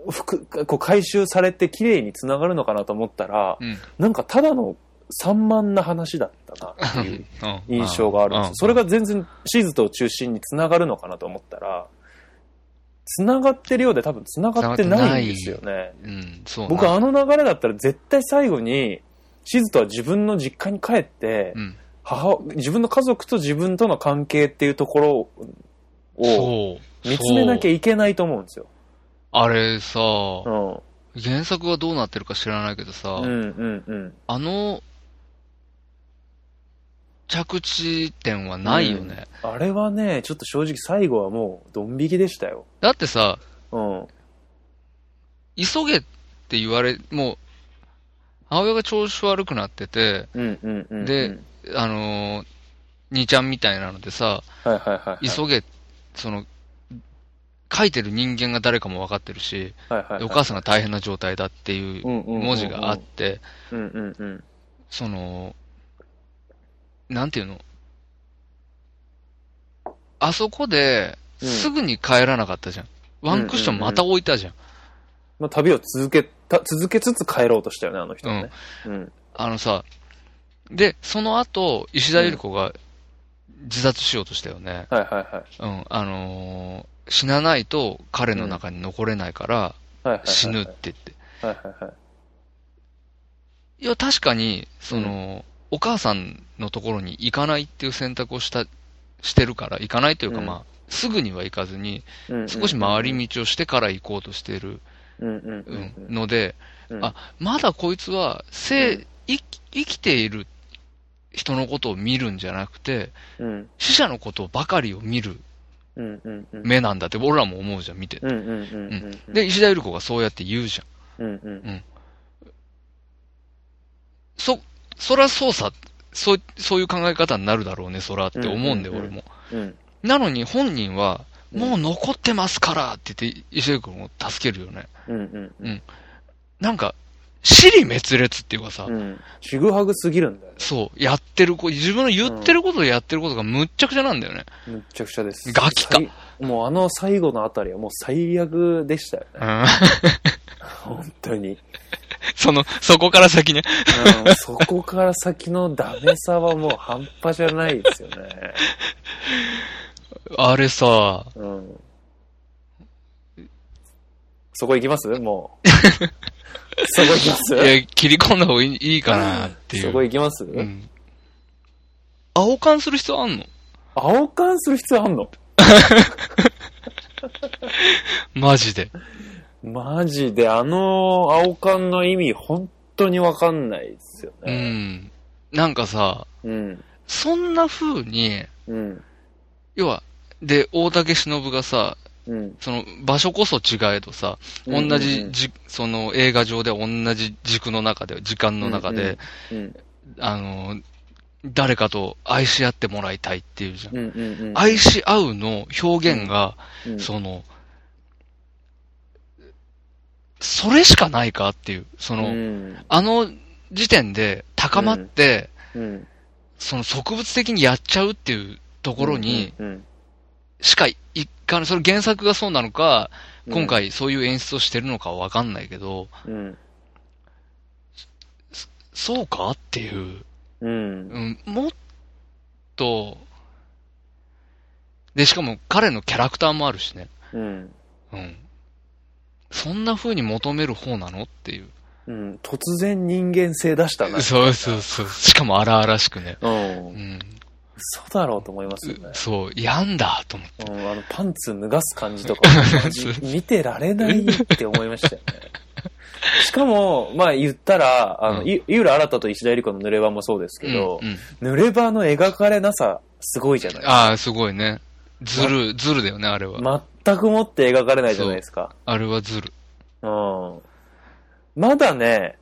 ふくこう回収されて綺麗に繋がるのかなと思ったら、うん。なんかただの散漫な話だったなっていううん印象があるんですよ。それが、が全然シーズとを中心に繋がるのかなと思ったら、繋がってるようで多分繋がってないんですよね。うん、そうな。僕あの流れだったら絶対最後に、シズとは自分の実家に帰って、うん。母自分の家族と自分との関係っていうところを。見つめなきゃいけないと思うんですよ。あれさ、うん。原作がどうなってるか知らないけどさ、うんうんうん。あの、着地点はないよね。あれはね、ちょっと正直最後はもうドン引きでしたよ。だってさ、うん。急げって言われ、もう、母親が調子悪くなってて、うんうんうんうん。で、あのー兄ちゃんみたいなのでさ、はいはいはい、はい。急げ、その、書いてる人間が誰かも分かってるし、はいはいはい、お母さんが大変な状態だっていううんうんうんうん文字があって、うんうんうん。その、なんていうの？あそこで、うんすぐに帰らなかったじゃん。ワンクッションまた置いたじゃん。まあ、旅を続けた、続けつつ帰ろうとしたよね、あの人はね。うん。あのさ、で、その後、石田ゆり子が自殺しようとしたよね。はいはいはい。うん、あのー死なないと彼の中に残れないから、はいはいはいはい。死ぬって言って。はいはいはい。いや、確かに、その、お母さんのところに行かないっていう選択をした、してるから、行かないというか、うんまあ、すぐには行かずに、うんうんうん少し回り道をしてから行こうとしている、うんうんううんうん。ので、うんあ、まだこいつは、生、うん生き生きている人のことを見るんじゃなくて、うん死者のことばかりを見る。目なんだって、俺らも思うじゃん、見て。うんうんうんうんうん。で、石田ゆり子がそうやって言うじゃん。うんうん。そ、そらそうさ、そう、そういう考え方になるだろうね、そらって思うんで、俺も。うんなのに本人は、もう残ってますからって言って、石井君を助けるよね。なんか、死に滅裂っていうかさ、うん。ちぐはぐすぎるんだよね。そう、やってる子、自分の言ってることをやってることがむっちゃくちゃなんだよね。むっちゃくちゃです。ガキか最もうあの最後のあたりはもう最悪でしたよね。うん。*laughs* 本当に。その、そこから先ね。うん、そこから先のダメさはもう半端じゃないですよね。*laughs* あれさ、うん。そこ行きます？もう。*laughs* *laughs* そこ行きます？いや、切り込んだ方がいいかなってい。そうこ行きます、うん。青缶する必要あんの？青缶する必要あんの？*laughs* マジで。マジで、あの青缶の意味本当にわかんないですようね。ん。なんかさ、うん。そんな風に、うん。要は、で、大竹しのぶがさ、うん。その場所こそ違えどさ、同じじ、その映画上で同じ軸の中で、時間の中で、うん。あの、誰かと愛し合ってもらいたいっていうじゃん。うん。うん。うん。愛し合うの表現が、うんその、それしかないかっていう、その、うん。あの時点で高まって、うん。その植物的にやっちゃうっていうところに、うん。しか一貫、それ原作がそうなのか、うん今回そういう演出をしてるのかはわかんないけど、うん。そうかっていう、うん。うん、もっと、で、しかも彼のキャラクターもあるしね。うん。うん。そんな風に求める方なのっていう。うん。突然人間性出したな。そうそうそう。しかも荒々しくね。うんう。ん。嘘だろうと思いますよねう。そう、やんだと思って。うん、あの、パンツ脱がす感じとか、*laughs* 見てられないって思いましたよね。*laughs* しかも、まあ言ったら、あの、うんい井浦新と石田ゆり子の濡れ場もそうですけど、うんうん濡れ場の描かれなさ、すごいじゃないですか。ああ、すごいね。ずる、ずるだよね、あれは。全くもって描かれないじゃないですか。あれはずる。うん。まだね、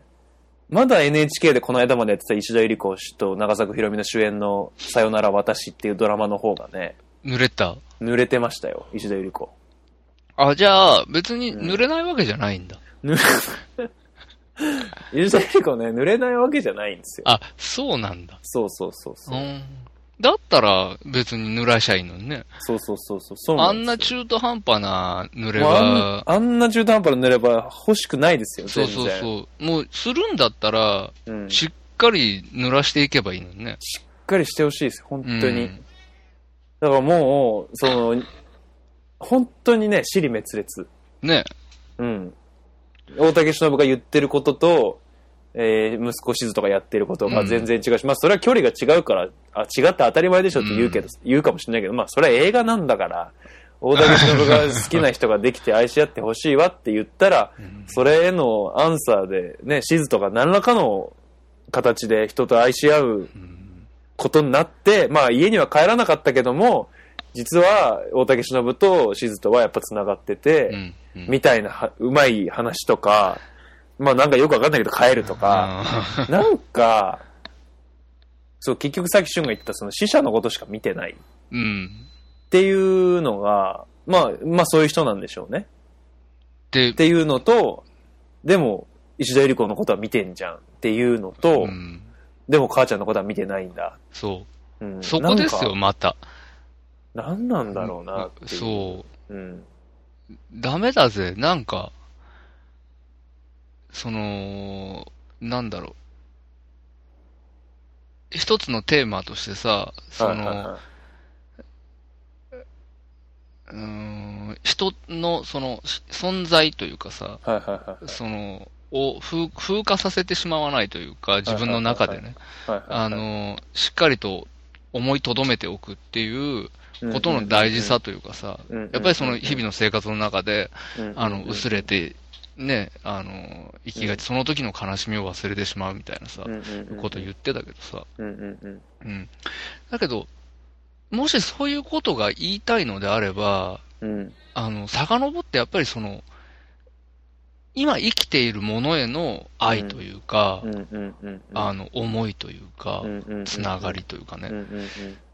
まだ NHK でこの間までやってた石田ゆり子氏と長作ひろみの主演のさよなら私っていうドラマの方がね、濡れた。濡れてましたよ、石田ゆり子。あ、じゃあ、別に濡れないわけじゃないんだ。濡れ、石田ゆり子ね、濡れないわけじゃないんですよ。あ、そうなんだ。そうそうそうそうう。ん。だったら、別に濡らしゃいいのにね。そうそうそうそう。そうあんな中途半端な濡れもうあんは、あんな中途半端な濡れば欲しくないですよ、そう。そうそう。もう、するんだったら、うん。ししっかり濡らしていけばいいのにね。っかりしてほしいです、本当に。うんだからもう、その、本当にね、尻滅裂。ね。うん。大竹しのぶが言ってることと、えー息子しずとかやってることが全然違うし、まあそれは距離が違うから、あ、違って当たり前でしょって言うけど、言うかもしれないけど、まあそれは映画なんだから、大竹しのぶが好きな人ができて *laughs* 愛し合ってほしいわって言ったら、それへのアンサーでね、しずとか何らかの形で人と愛し合うことになって、まあ家には帰らなかったけども、実は大竹しのぶとしずとはやっぱ繋がってて、みたいなは、うまい話とか、まあなんかよくわかんないけど帰るとか、あなんか、そう、結局さっき俊が言ったその死者のことしか見てないうん。ていうのが、まあ、まあそういう人なんでしょうね。でっ、ていうのと、でも、石田ゆり子のことは見てんじゃんっていうのと、うん。でも母ちゃんのことは見てないんだ。そう。うん、そこですよ、また。何なんだろうなう。そう。う。ん。ダメだぜ、なんか、その、なんだろう。一つのテーマとしてさ、その、はいはいはうーん、人の、その、し存在というかさ、い。はいはいはい。その、を風風化させてしまわないというか、自分の中でね、しっかりと思いとどめておくっていうことの大事さというかさ、うんうんうん、やっぱりその日々の生活の中で、うん、あの、薄れて、ね、あの、生きがち、その時の悲しみを忘れてしまうみたいなさうん、うんうんうん、こと言ってたけどさ、うんうんうん。うん。だけど、もしそういうことが言いたいのであれば、うん。あの、遡ってやっぱりその、今生きているものへの愛というか、うんうんうんうん。あの、思いというかうん、うんうん、つながりというかね、うんうんうん。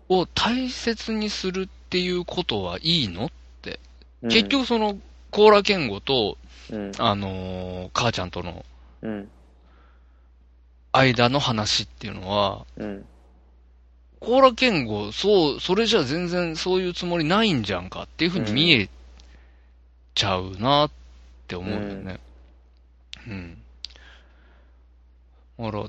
を大切にするっていうことはいいのってうん結、局その、コーラ健吾と、うん。あのー母ちゃんとのうん。間の話っていうのは、うん。コーラ健吾、そう、それじゃ全然そういうつもりないんじゃんかっていうふうに見えちゃうなって思うよね。うん。だから、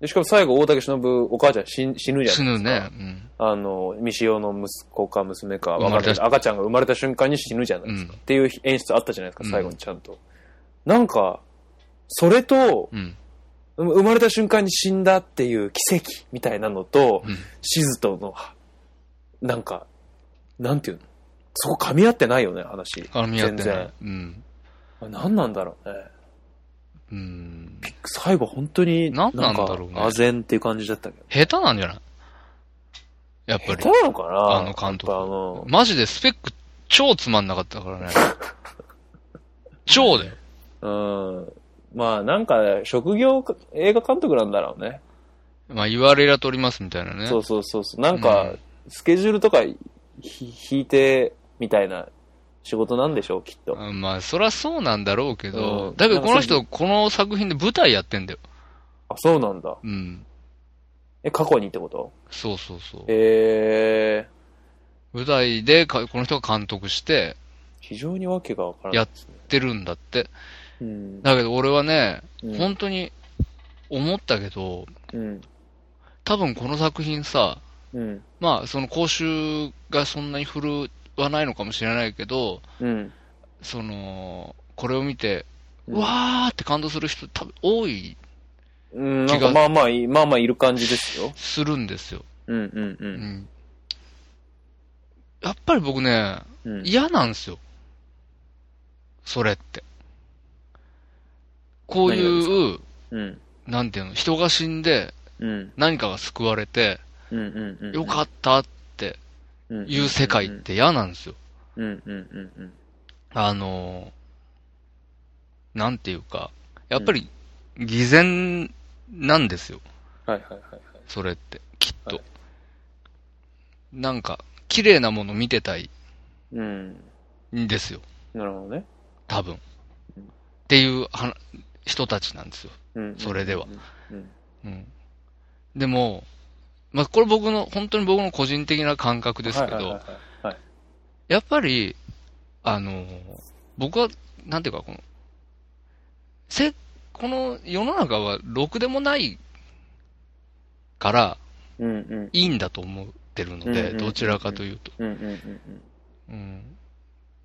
でしかも最後、大竹しのぶ、お母ちゃん死ん死ぬじゃ死ないですか。ぬね。うん。あの、未使用の息子か娘か、生まれたわかんないけど赤ちゃんが生まれた瞬間に死ぬじゃないですか。うんっていう演出あったじゃないですか、うん最後にちゃんと。なんか、それと、うん。う生まれた瞬間に死んだっていう奇跡みたいなのと、うん。シズとの、なんか、なんていうの？そこ噛み合ってないよね、話。絡み合って全ない。うん。然。何なんだろうね。うん。最後本当に、何なんだろうねか、あぜんっていう感じだったけど。下手なんじゃない？やっぱり下手。なのかな？あの監督あの、マジでスペック超つまんなかったからね。*laughs* 超だよ。うん。まあなんか、職業映画監督なんだろうね。まあ言われりゃ取りますみたいなね。そうそうそうそう。なんか、うんスケジュールとかひ引いてみたいな仕事なんでしょう、きっと。うんまあ、そりゃそうなんだろうけど、うんだけどこの人、この作品で舞台やってんだよ。あ、そうなんだ。うん。え、過去にってこと？そうそうそう。えー、舞台でか、この人が監督して、非常にわけがわからないやっ。てるんだって。うん。だけど俺はね、うん本当に思ったけど、うん。多分この作品さ、うん。まあ、その講習がそんなに振るわないのかもしれないけど、うん。その、これを見て、うんうわーって感動する人多分多い、うん、なん気がかまあまあまあまあいる感じですよ。するんですよ。うんうんう。うんん。やっぱり僕ね、うん、嫌なんですよ。それって。こういう、うん。なんていうの、人が死んでうん。何かが救われて、うんうんうん。よかったってたいう世界って嫌なんですよ。うんうんうんうん。あのー、なんていうか、やっぱり偽善なんですよ。はいはいはいはい。それって、きっと。はいなんか、綺麗なもの見てたいうん。んですよ。なるほどね。多分。うんっていうは人たちなんですよ。うん。それではうん。うん。でも、まあ、これ僕の、本当に僕の個人的な感覚ですけど。やっぱり、あのー僕は、なんていうか、この、せ、この世の中はろくでもないから。いいんだと思ってるので、どちらかというと。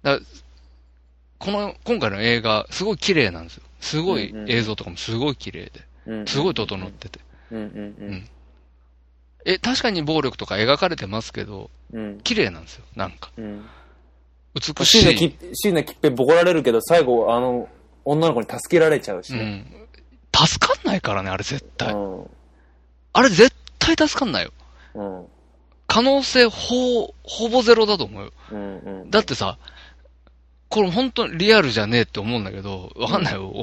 だこの、今回の映画、すごい綺麗なんですよ。すごい映像とかもすごい綺麗で。すごい整ってて。え、確かに暴力とか描かれてますけど、うん。綺麗なんですよ。なんか。うん。美しい。椎名っぺボコられるけど、最後、あの、女の子に助けられちゃうしうね。ん。助かんないからね、あれ絶対。うん。あれ絶対助かんないよ。うん。可能性ほ、ほぼゼロだと思うよ。うんうん。だってさ、これ本当にリアルじゃねえって思うんだけど、わかんないよ。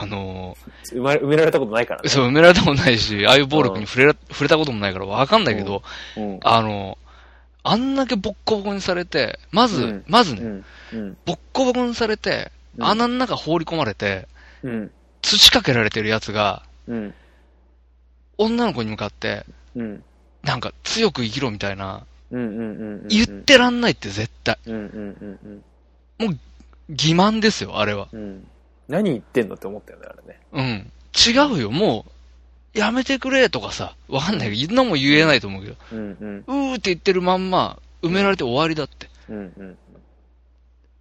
あの埋まれ埋められたことないからー、ね。そう、埋められたことないし、ああいう暴力に触れら、触れたこともないからわかんないけど、うん。あのー、あんだけボッコボコにされて、まず、うんまずね、うん。うん。ボッコボコにされて、うん穴の中放り込まれて、うん。土かけられてるやつが、うん。女の子に向かって、うん。なんか強く生きろみたいな、うんうんうん。言ってらんないって絶対。うんうんうん欺瞞ですよ、あれは。うん。うん。何言ってんのって思ったよね、あれね。うん。違うよ、もう、やめてくれとかさ、わかんないけど、言うのも言えないと思うけど、うんうん。うーって言ってるまんま、埋められて終わりだって。うんうん。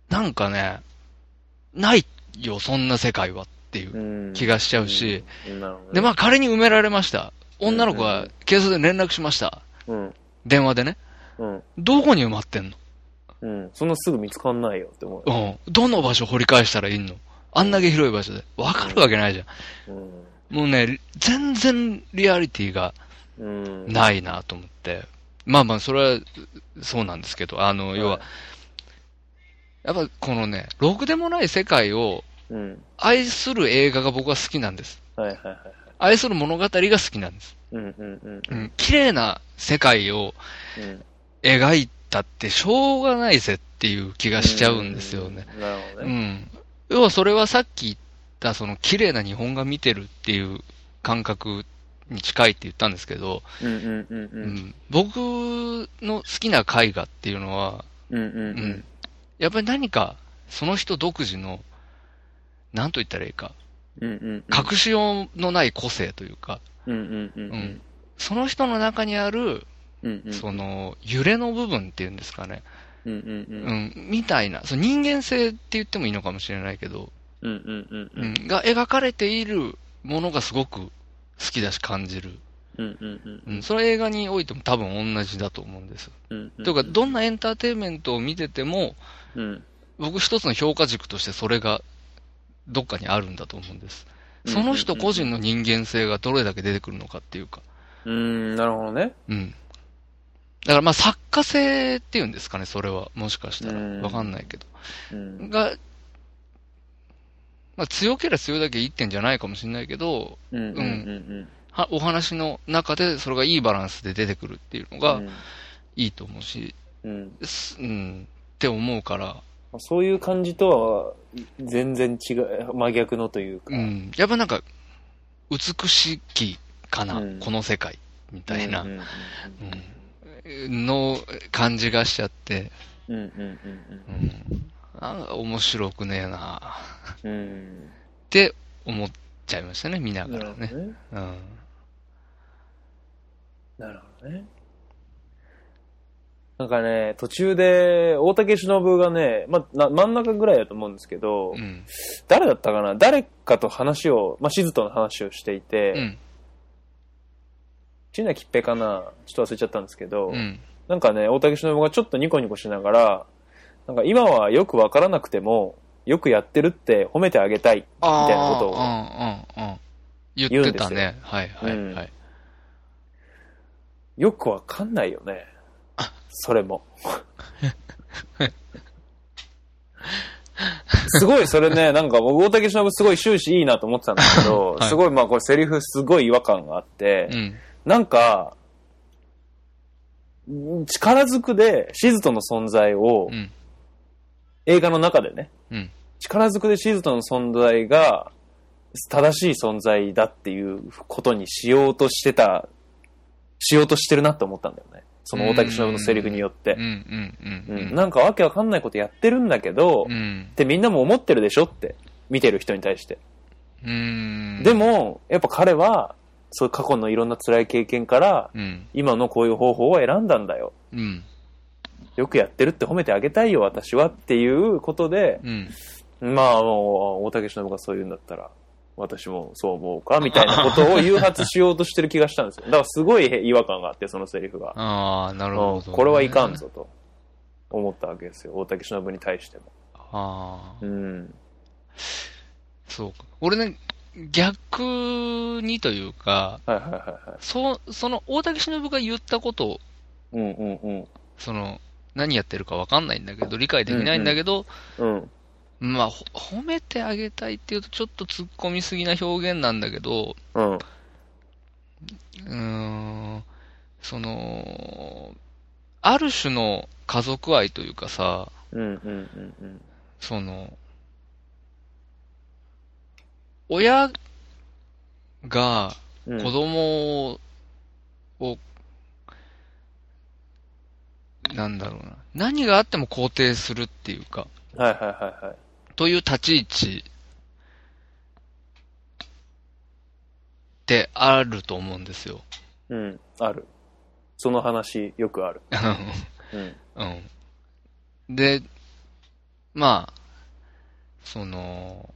なんかね、ないよ、そんな世界はっていううん。気がしちゃうし、うん、なるほどね。で、まあ仮に埋められました。女の子は警察で連絡しました。うん。電話でね。うん。どこに埋まってんの？うん。そんなすぐ見つかんないよって思う。うん。どの場所掘り返したらいいの？あんだけ広い場所で。わかるわけないじゃん。うん。もうね、全然リアリティがうん。ないなと思って。まあまあ、それは、そうなんですけど、あの、要は、やっぱこのね、ろくでもない世界をうん。愛する映画が僕は好きなんです。はいはいはい。愛する物語が好きなんです。うんうんうん。うん。綺麗な世界をうん。描いだってしょうがないぜっていう気がしちゃうんですよね。なるほどね。うん。要はそれはさっき言った、その綺麗な日本が見てるっていう感覚に近いって言ったんですけど、僕の好きな絵画っていうのは。やっぱり何か、その人独自の、なんと言ったらいいか、うんうん。隠しようのない個性というか。その人の中にある。その、揺れの部分っていうんですかね。うんうんう。うんん、みたいな、その人間性って言ってもいいのかもしれないけど、うんうんうんううん。ん、が描かれているものがすごく好きだし感じる。うんうんうんうん、それは映画においても多分同じだと思うんです。うん。というか、どんなエンターテインメントを見てても、うん。僕一つの評価軸としてそれがどっかにあるんだと思うんです。その人個人の人間性がどれだけ出てくるのかっていうか。うーん、なるほどね。うん。だからまあ作家性っていうんですかね、それは。もしかしたら。うんわかんないけど。うん。が、まあ強ければ強いだけいいってんじゃないかもしれないけど、うんうんうんはお話の中でそれがいいバランスで出てくるっていうのうん。がうんいいと思うし、うん。すうん、って思うから、そういう感じとは全然違う、真逆のというか。うん、やっぱなんか、美しきかな、うんこの世界、みたいなうんの感じがしちゃって、うんうんうんうん、なんか面白くねえなうんうん。って思っちゃいましたね、見なうん。がらね。なるほどね。うん。なるほどね。なんかね、途中で、大竹しのぶがね、まあ、な真ん中ぐらいだと思うんですけど、うん。誰だったかな？誰かと話を、まあ、しずとの話をしていて、うん。椎名桔平かな？ちょっと忘れちゃったんですけど、うん。なんかね、大竹しのぶがちょっとニコニコしながら、なんか今はよくわからなくても、よくやってるって褒めてあげたい、みたいなことを。うんうんうん。言ってたね。はいはいうんはい。よくわかんないよね。それも。*laughs* すごい、それね、なんか僕、大竹しのぶすごい終始いいなと思ってたんですけど、*laughs* はいすごい、まあこれセリフすごい違和感があって、うん。なんか、力ずくで、シズトの存在を、うん。映画の中でね、うん。力ずくでシズトの存在が、正しい存在だっていうことにしようとしてた、しようとしてるなって思ったんだよね。その大竹しのぶのセリフによって。なんかわけわかんないことやってるんだけど、っうん。てみんなも思ってるでしょって、見てる人に対して。うん。で、も、やっぱ彼は、そういう過去のいろんな辛い経験から、うん。今のこういう方法を選んだんだよ。うん。よくやってるって褒めてあげたいよ、私はっていうことで、うん。まあもう、大竹しのぶがそう言うんだったら、私もそう思うか、みたいなことを誘発しようとしてる気がしたんですよ。*laughs* だからすごい違和感があって、そのセリフが。ああ、なるほど。うんこれはいかん。ぞと思ったわけですよ、大竹しのぶに対しても。ああ。うん。そうか。俺ね、逆にというか、はいはいはいはい。そ、その、大竹しのぶが言ったことを、うんうんうん。その、何やってるかわかんないんだけど、理解できないんだけど、うん。まあ、ほ褒めてあげたいっていうとちょっと突っ込みすぎな表現なんだけど、うん。うーん、その、ある種の家族愛というかさ、うんうんうんうん。その、親がうん子供を、なんだろうな、何があっても肯定するっていうか、はいはいはいはい。という立ち位置ってあると思うんですよ。うん。ある。その話、よくある。*laughs* うん。うん。で、まあ、その、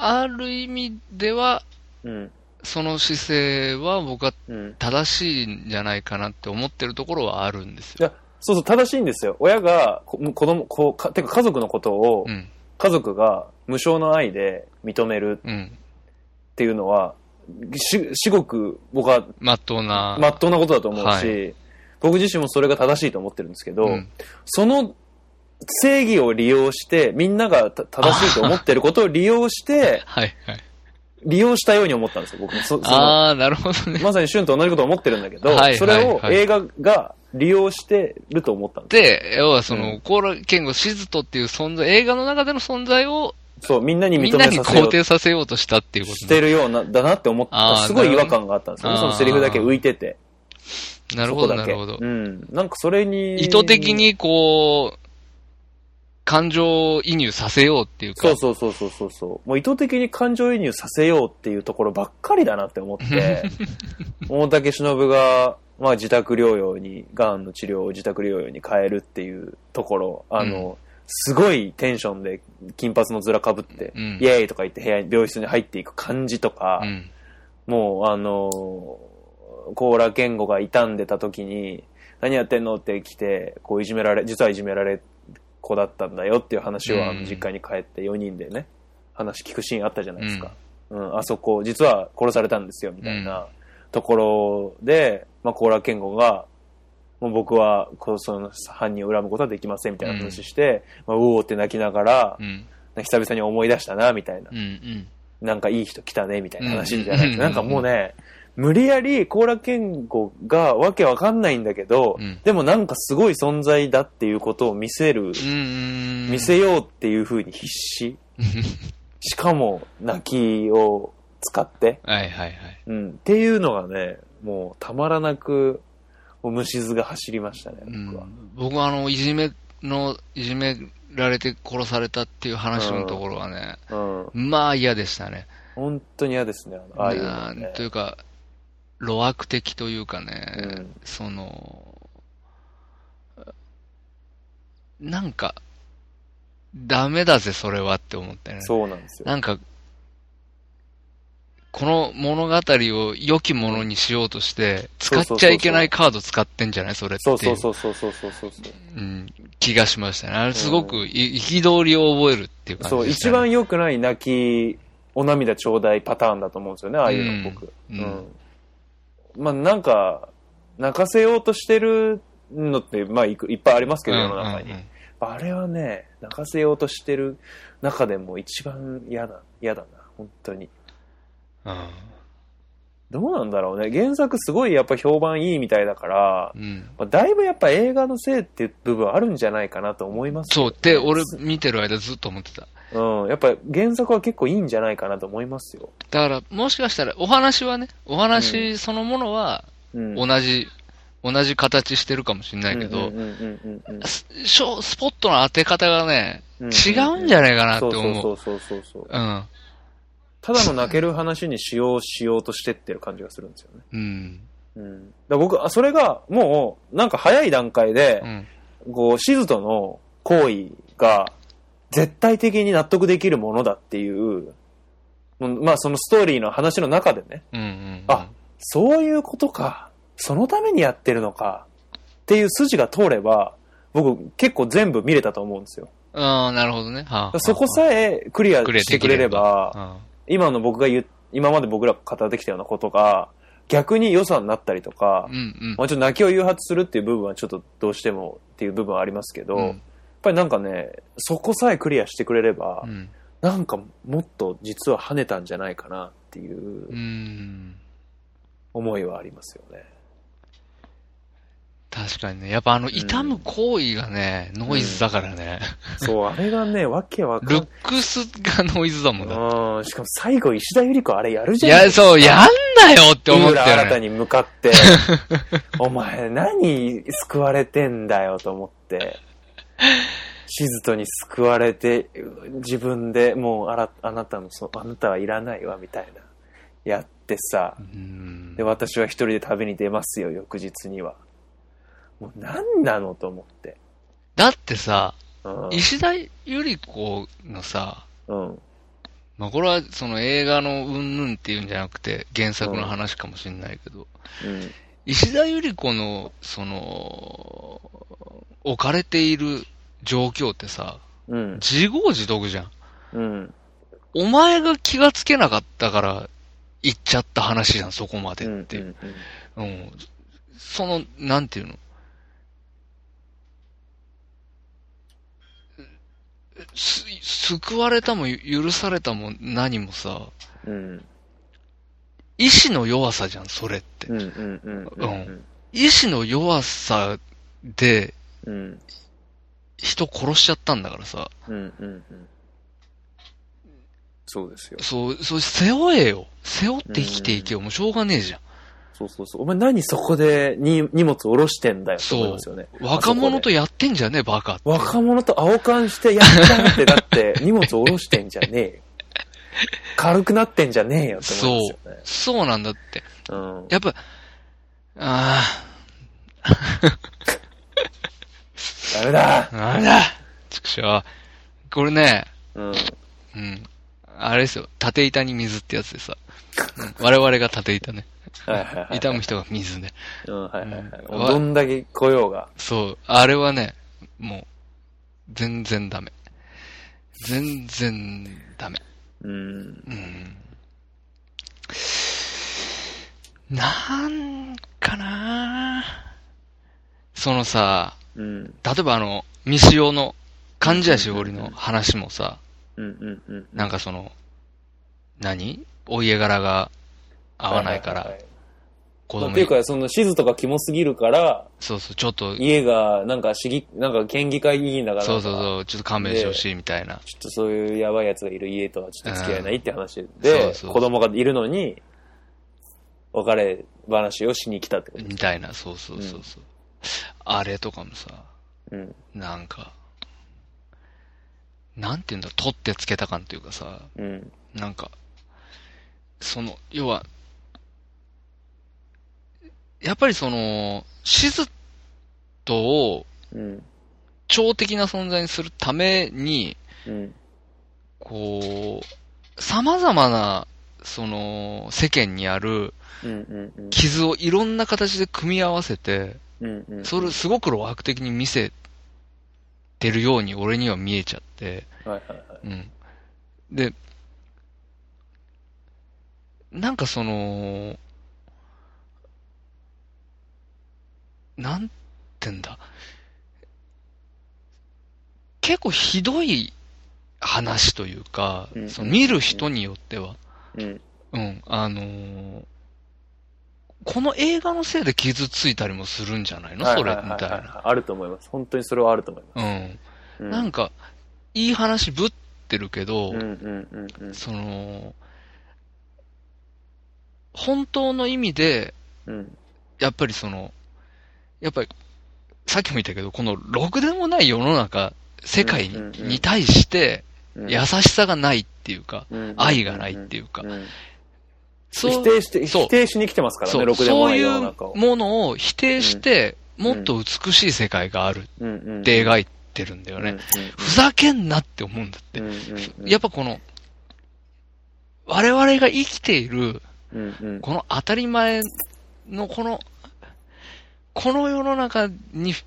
ある意味では、うん。その姿勢は僕はうん。正しいんじゃないかなって思ってるところはあるんですよ。いや、そうそう、正しいんですよ。親が、こ子供、こう、か、てか家族のことを、うん。家族が無償の愛で認めるうん。っていうのは、し、至極僕はまっとうな。真っ当なことだと思うし、は僕自身もそれが正しいと思ってるんですけど、うんその正義を利用して、みんながた正しいと思ってることを利用して、*laughs* はいはい。利用したように思ったんですよ、僕も。そそのああ、なるほどね。まさにシュンと同じこと思ってるんだけど、はいはいはいそれを映画が利用してると思ったんですで、要はそうの、んコーラケンゴ、シズトっていう存在、映画の中での存在をそう、みんなに認みんなにめさせよう肯定させようとしたっていうことしてるような、だなって思った。すごい違和感があったんですよね。そのセリフだけ浮いてて。なるほど、なるほどう。ん。なんかそれに。意図的。にこう、感情移入させようっていうか。そうそうそうそうそうそう。もう意図的に感情移入させようっていうところばっかりだなって思って、*laughs* 大竹しのぶが、まあ自宅療養に、がんの治療を自宅療養に変えるっていうところ、あの、すごいテンションで金髪の面かぶって、うんイエーイとか言って部屋に、病室に入っていく感じとか、うん。もうあの、コーラ健吾が傷んでた時に、何やってんのって来て、こういじめられ、実はいじめられ子だったんだよっていう話をあうんの実家に帰って4人でね、話聞くシーンあったじゃないですか。うん、あそこ、実は殺されたんですよ、みたいなところで、まあ、コーラ健吾が、もう僕は、こう、その犯人を恨むことはできません、みたいな話して、まあ、うおーって泣きながらう、ん。久々に思い出したな、みたいなうん。うん。なんかいい人来たね、みたいな話じゃないですか。うんなんかもうね、無理やりコーラ健吾がわけわかんないんだけど、うんでもなんかすごい存在だっていうことを見せる、うん。見せようっていう風に必死。*laughs* しかも、泣きを使って、はいはいはい。うん、っていうのがね、もうたまらなく、虫図が走りましたね、僕は。僕はあの、いじめの、いじめられて殺されたっていう話のところはね、うん。まあ嫌でしたね。本当に嫌ですね、あのああいうのねと。いうか、路悪的というかね、うんその、なんか、ダメだぜ、それはって思ってね。そうなんですよ。なんか、この物語を良きものにしようとして、使っちゃいけないカード使ってんじゃない？それっていそうそうそうそうそうそうそう。うん、気がしましたね。あれすごくい憤りを覚えるっていう感そう、じでした、ね。一番良くない泣き、お涙ちょうだいパターンだと思うんですよね、ああいうの僕。うんうん。まあなんか、泣かせようとしてるのって、まあいくいっぱいありますけど、世の中に。あれはね、泣かせようとしてる中でも一番嫌だ、嫌だな、本当に。うんどうなんだろうね。原作すごいやっぱ評判いいみたいだから、うん。まあだいぶやっぱ映画のせいっていう部分あるんじゃないかなと思いますよそうって、俺見てる間ずっと思ってた。うん。やっぱ原作は結構いいんじゃないかなと思いますよ。だから、もしかしたら、お話はね、お話そのものは、うん。同じ、同じ形してるかもしれないけどスショスポットの当て方がね、うん違うんじゃないかなってそう思う。そうそうそうそう。うん。ただの泣ける話にしようしようとしてってる感じがするんですよね。うん。うん。だ僕、あそれがもう、なんか早い段階でう、ん。こう、シズとの行為が絶対的に納得できるものだっていう、まあそのストーリーの話の中でね、うん。うん。あ、そういうことか。そのためにやってるのか。っていう筋が通れば、僕結構全部見れたと思うんですよ。ああ、なるほどね。はあはあそこさえクリアしてくれれば、あ今の僕が言う、今まで僕らが語ってきたようなことが、逆に良さになったりとかうん、うん。もうちょっと泣きを誘発するっていう部分はちょっとどうしてもっていう部分はありますけど、うんぱりなんかね、そこさえクリアしてくれれば、うん。なんかもっと実は跳ねたんじゃないかなっていううん。思いはありますよね。確かにね。やっぱあの、痛む行為がね、ノイズだからね。そう、あれがね、わけわかんルックスがノイズだもんだ。うん、しかも最後石田ゆり子あれやるじいや、ゃん。そう、やんなよって思っ井浦たよね。新に向かって、*laughs* お前何救われてんだよと思って、シズトに救われて、自分でもうあら、あなたのそ、あなたはいらないわみたいな、やってさ、うんで、私は一人で旅に出ますよ、翌日には。もう何なのと思って。だってさ、うん。石田ゆり子のさ、うん。まあこれはその映画のうんぬんっていうんじゃなくて原作の話かもしれないけど、うん。石田ゆり子の、その、置かれている状況ってさ、うん。自業自得じゃん。うん。お前が気がつけなかったから行っちゃった話じゃん、そこまでうん。って。うんうん。その、なんていうの？す、救われたも許されたも何もさ、うん。意志の弱さじゃん、それって。うん意志の弱さでうん。人殺しちゃったんだからさ、うんうんうん。そうですよ。そう、そう、背負えよ。背負って生きていけよ。もうしょうがねえじゃん。そうそうそう。お前何そこでに荷物下ろしてんだよって思いますよね。若者とあやってんじゃねえ、バカ若者と青缶してやったって、だって荷物下ろしてんじゃねえよ。軽くなってんじゃねえよって思いますよね。そうなんだって。うん。やっぱ、あダメだあ、なんだちくしょう。これね、うん。うん。あれですよ。縦板に水ってやつでさ。うん我々が縦板ね。はいはいはい。痛む人が水ね。うん、はいはいはい。どんだけ来ようが。そう。あれはね、もう、全然ダメ。全然ダメ。うん。うん。なんかなそのさ、うん。例えばあの、未使用の患者しおりの話もさ。なんかその、何？お家柄が合わないから、子供っていうか、その、地図とかキモすぎるから、そうそう、ちょっと、家が、なんか、市議、なんか、県議会議員だから、そうそうう。そう、ちょっと勘弁してほしいみたいな。ちょっとそういうやばい奴がいる家とはちょっと付き合えないって話で、そう子供がいるのに、別れ話をしに来たってこと。みたいな、そうそうそうそう。あれとかもさ、うん。なんか、なんて言うんだ、取ってつけた感というかさ、うん。なんか、その、要は、やっぱりその、シズトをうん。超的な存在にするために、うん。こう、様々な、その、世間にある。傷をいろんな形で組み合わせて。それすごく露白的に見せてるように俺には見えちゃって。で、なんかその、なんてんだ。結構ひどい話というか、うんその見る人によっては、うん。うん、あのーこの映画のせいで傷ついたりもするんじゃないの？それ、はいはいはいみたいな。はいあると思います。本当にそれはあると思いまうん。す。うなんか、いい話ぶってるけど、うんうんうんうん。その、本当の意味で、うん。やっぱりその、やっぱり、さっきも言ったけど、このろくでもない世の中、世界に対して、うん。優しさがないっていうか、うん。愛がないっていうか。うん。そう否定して、否定しに来てますからね、でもないそういう。ものを否定して、ん。もっと美しい世界があるって描いてるんだよね。うん。ふざけんなって思うんだって。やっぱこの、我々が生きている、この当たり前のこの、この世の中にフ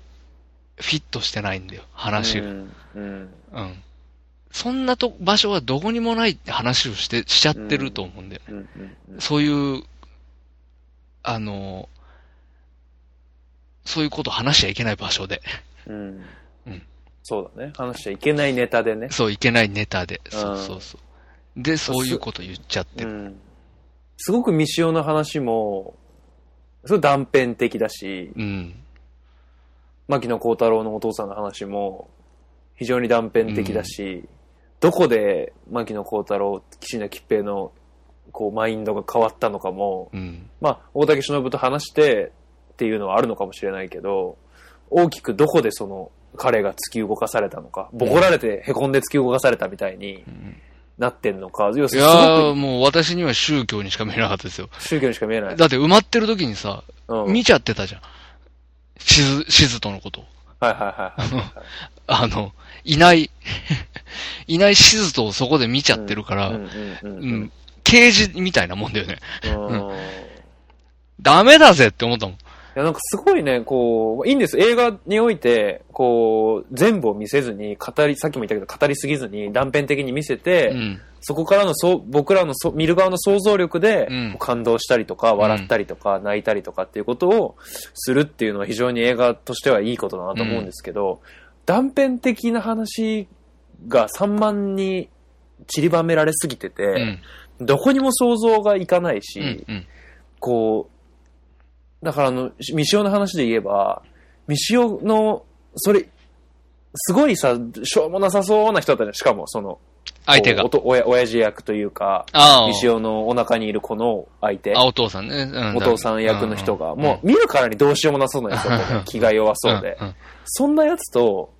ィットしてないんだよ、話が。うんうんうん。そんなと場所はどこにもないって話をして、しちゃってると思うんだよね。そういう、あの、そういうこと話しちゃいけない場所で。うんうんそうだね。話しちゃいけないネタでね。そう、いけないネタで。そうそうそう。で、そういうこと言っちゃってる。うんすごく未使用の話も、すごい断片的だし、うん。牧野幸太郎のお父さんの話も非常に断片的だし、どこで牧野幸太郎、岸田吉平のこうマインドが変わったのかも、うん。まあ、大竹しのぶと話してっていうのはあるのかもしれないけど、大きくどこでその彼が突き動かされたのか、ボコられて凹んで突き動かされたみたいになってんのか、要すいるにすやー、ごもう私には宗教にしか見えなかったですよ。く宗教にしか見えない。だって埋まってる時にさ、うん、見ちゃってたじゃん。しず、しずとのことを。はいはいはいはい。あの、いない、*laughs* いないしずとをそこで見ちゃってるから、うんううんうんん、刑事みたいなもんだよね。うんうんダメだぜって思ったもん。いや、なんかすごいね、こう、いいんです。映画において、こう、全部を見せずに、語り、さっきも言ったけど、語りすぎずに、断片的に見せて、うん。そこからのそう、僕らのそ見る側の想像力で、うん感動したりとか、笑ったりとか、泣いたりとかっていうことをするっていうのは非常に映画としてはいいことだなと思うんですけど、断片的な話が散漫に散りばめられすぎてて、うん。どこにも想像がいかないし、うん。うん。こう、だからあの、ミシオの話で言えば、ミシオの、それ、すごいさ、しょうもなさそうな人だったじゃん。しかも、その、相手がこう。おと親親父役というか、ああ。ミシオのお腹にいる子の相手、あ、お父さんね。うんお父さん役の人が、うんもう見るからにどうしようもなそうなやつだったの気が弱そうで。んんそんなやつと、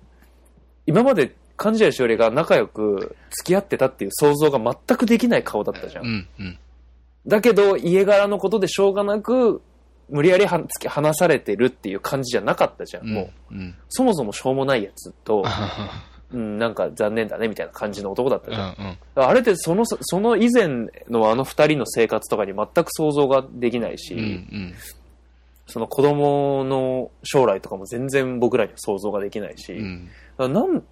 今まで幹事しおりが仲良く付き合ってたっていう想像が全くできない顔だったじゃん。うん。うん。だけど、家柄のことでしょうがなく、無理やりは突き放されてるっていう感じじゃなかったじゃん。うん。もう、うん。そもそもしょうもないやつと、う *laughs* うん、なんか残念だねみたいな感じの男だったじゃん。ん。うん。あれってその、その以前のあの二人の生活とかに全く想像ができないし、うん。うん。その子供の将来とかも全然僕らには想像ができないし、うん。あなん、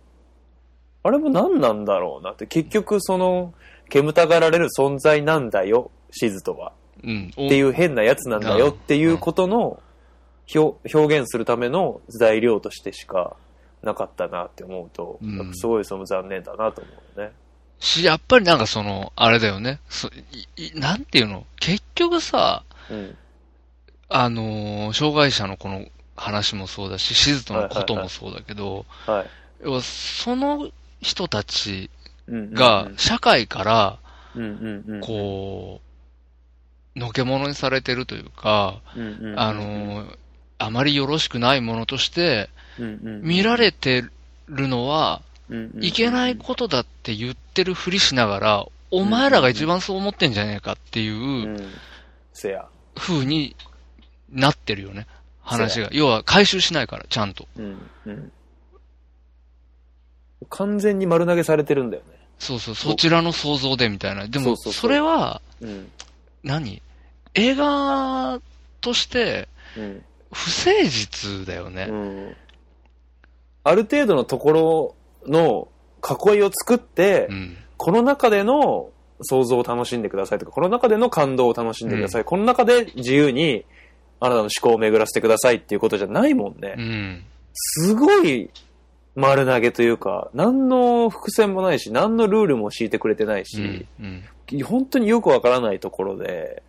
あれも何なんだろうなって、結局その、煙たがられる存在なんだよ、シズとは。うん。っていう変なやつなんだよっていうことの表表現するための材料としてしかなかったなって思うと、すごいその残念だなと思うね。し、やっぱりなんかその、あれだよね。そなんていうの？結局さ、うん。あのー障害者のこの話もそうだし、シズとのこともそうだけど、はい。要はその人たちが社会から、うんうんうん、こう、のけものにされてるというか、あのーあまりよろしくないものとして見られてるのは、いけないことだって言ってるふりしながら、お前らが一番そう思ってんじゃねえかっていううん。せや。風になってるよね。話が。要は回収しないから、ちゃんと。完全に丸投げされてるんだよね。そうそう、そちらの想像でみたいな。でも、それは、うん。何？映画としてうん。不誠実だよね。うん。ある程度のところの囲いを作って、うん。この中での想像を楽しんでくださいとか、この中での感動を楽しんでください。この中で自由にあなたの思考を巡らせてくださいっていうことじゃないもんね。うん。すごい丸投げというか、何の伏線もないし、何のルールも敷いてくれてないし、うん。本当によくわからないところで、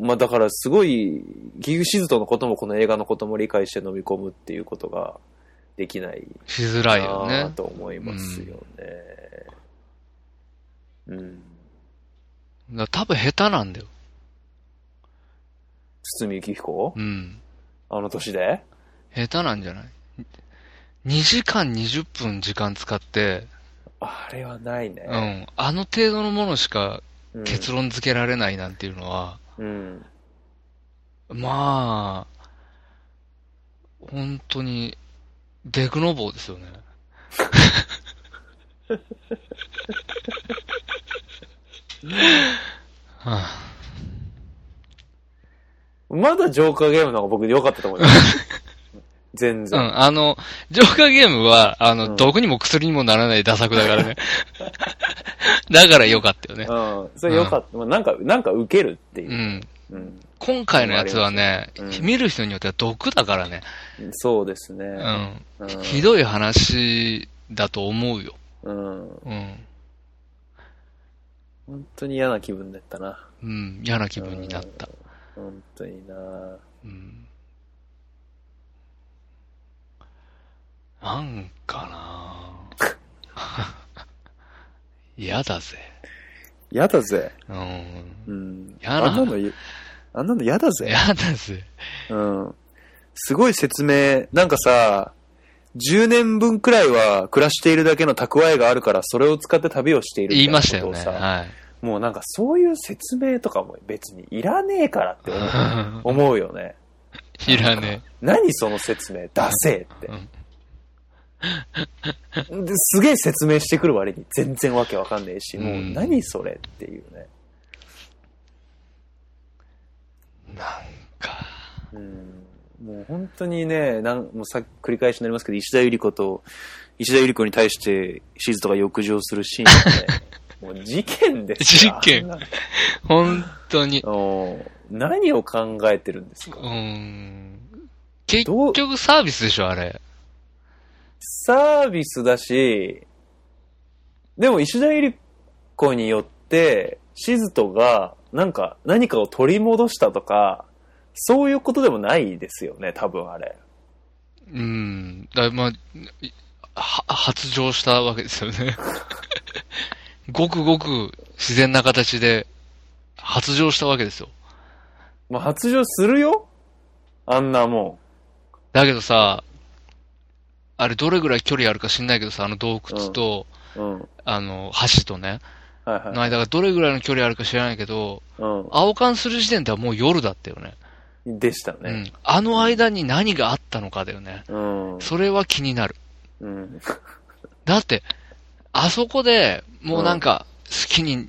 まあだからすごい、ギグシズトのこともこの映画のことも理解して飲み込むっていうことができないしづらいよね。なと思いますよね。うん。だから多分下手なんだよ。堤幸彦？うん。あの年で？下手なんじゃない ?2 時間20分時間使って、あれはないね。うん。あの程度のものしかうん結論付けられないなんていうのは、うん。まあ、本当に、デクノボーですよね。は *laughs* あまだジョーカーゲームの方が僕良かったと思います。*laughs* 全然。うん、あの、ジョーカーゲームは、あの、うん毒にも薬にもならないダ作だからね。*laughs* だから良かったよね。うん。それ良かった。まあなんか、なんか受けるっていうう。ん。うん。今回のやつはね、うん見る人によっては毒だからね。そうですね。うん。うん。ひどい話だと思うよ。うん。うん。本当に嫌な気分だったな。うん。嫌な気分になった。本当にな。うん。なんかな *laughs* 嫌だぜ。嫌だぜ。うん。うん。嫌なあんなのい、あんなの嫌だぜ。嫌だぜ。うん。すごい説明。なんかさ、10年分くらいは暮らしているだけの蓄えがあるから、それを使って旅をしている言いましたよね。はい。もうなんかそういう説明とかも別にいらねえからって思う思うよね。*laughs* いらね何その説明？出せってうん。ですげえ説明してくる割に全然わけわかんねえし、もううん何それっていうね。え。なんか。うんもう本当にね、なんもうさ繰り返しになりますけど、石田ゆり子と、石田ゆり子に対して、シズとが浴場するシーンって、*laughs* もう事件ですよ。事件本当に。お何を考えてるんですか？うん。結局サービスでしょ、あれ。サービスだし、でも石田ゆり子によって、シズトが、なんか、何かを取り戻したとか、そういうことでもないですよね、多分あれ。うん。だまあ、発情したわけですよね。*laughs* ごくごく自然な形で発情したわけですよ。まあ、発情するよ？あんなもだけどさ、あれどれぐらい距離あるか知んないけどさ、あの洞窟と、ん。うん。あの、橋とね、はいはい。の間がどれぐらいの距離あるか知らないけど、う青缶する時点ではもう夜だったよね。ん。でしたね。うん。あの間に何があったのかだよね。うん。それは気になる。うん。だって、あそこでもうなんか好きに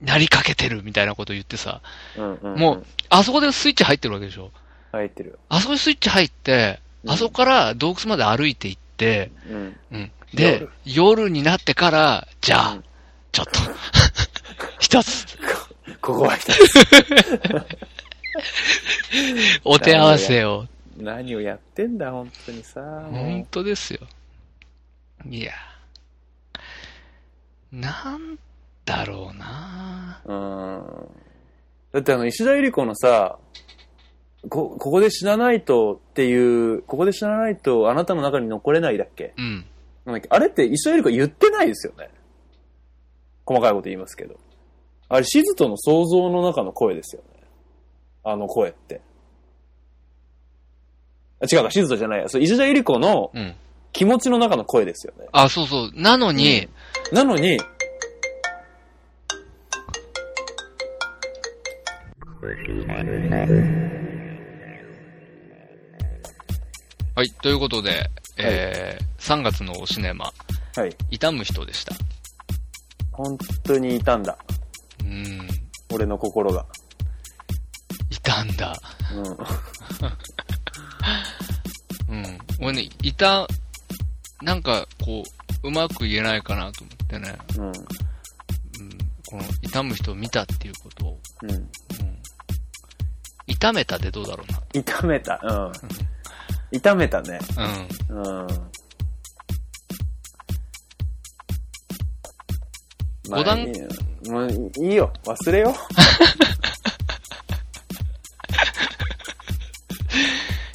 なりかけてるみたいなこと言ってさ、うん。うん。もう、あそこでスイッチ入ってるわけでしょ。入ってる。あそこでスイッチ入って、うんあそこから洞窟まで歩いていって、うん。うん。で、夜になってから、じゃあ、うんちょっと、*laughs* 一つ、ここは一つ。*laughs* お手合わせを。何をやってんだ、本当にさ。本当ですよ。いや。なんだろうなうん。だってあの、石田ゆり子のさ、こ、ここで死なないとっていう、ここで死なないとあなたの中に残れないだっけ？うん。なんだっけ？あれって石田ゆり子言ってないですよね。細かいこと言いますけど。あれ、シズとの想像の中の声ですよね。あの声って。あ違うか、シズとじゃないや。そう、石田ゆり子のうん。気持ちの中の声ですよね。あ、そうそう。なのに、なのに、はい。ということで、えー、3月のおシネマ、はい。痛む人でした。本当にいたんだ。うん。俺の心が。いたんだ。うん。うん。俺ね、いた、なんか、こう、うまく言えないかなと思ってね、うん。うん、この、痛む人を見たっていうことを、うん。うん。痛めたでどうだろうな。痛めた。うん。痛めたね。うん。うん。五段まあいいよもういいよ。忘れよ *laughs*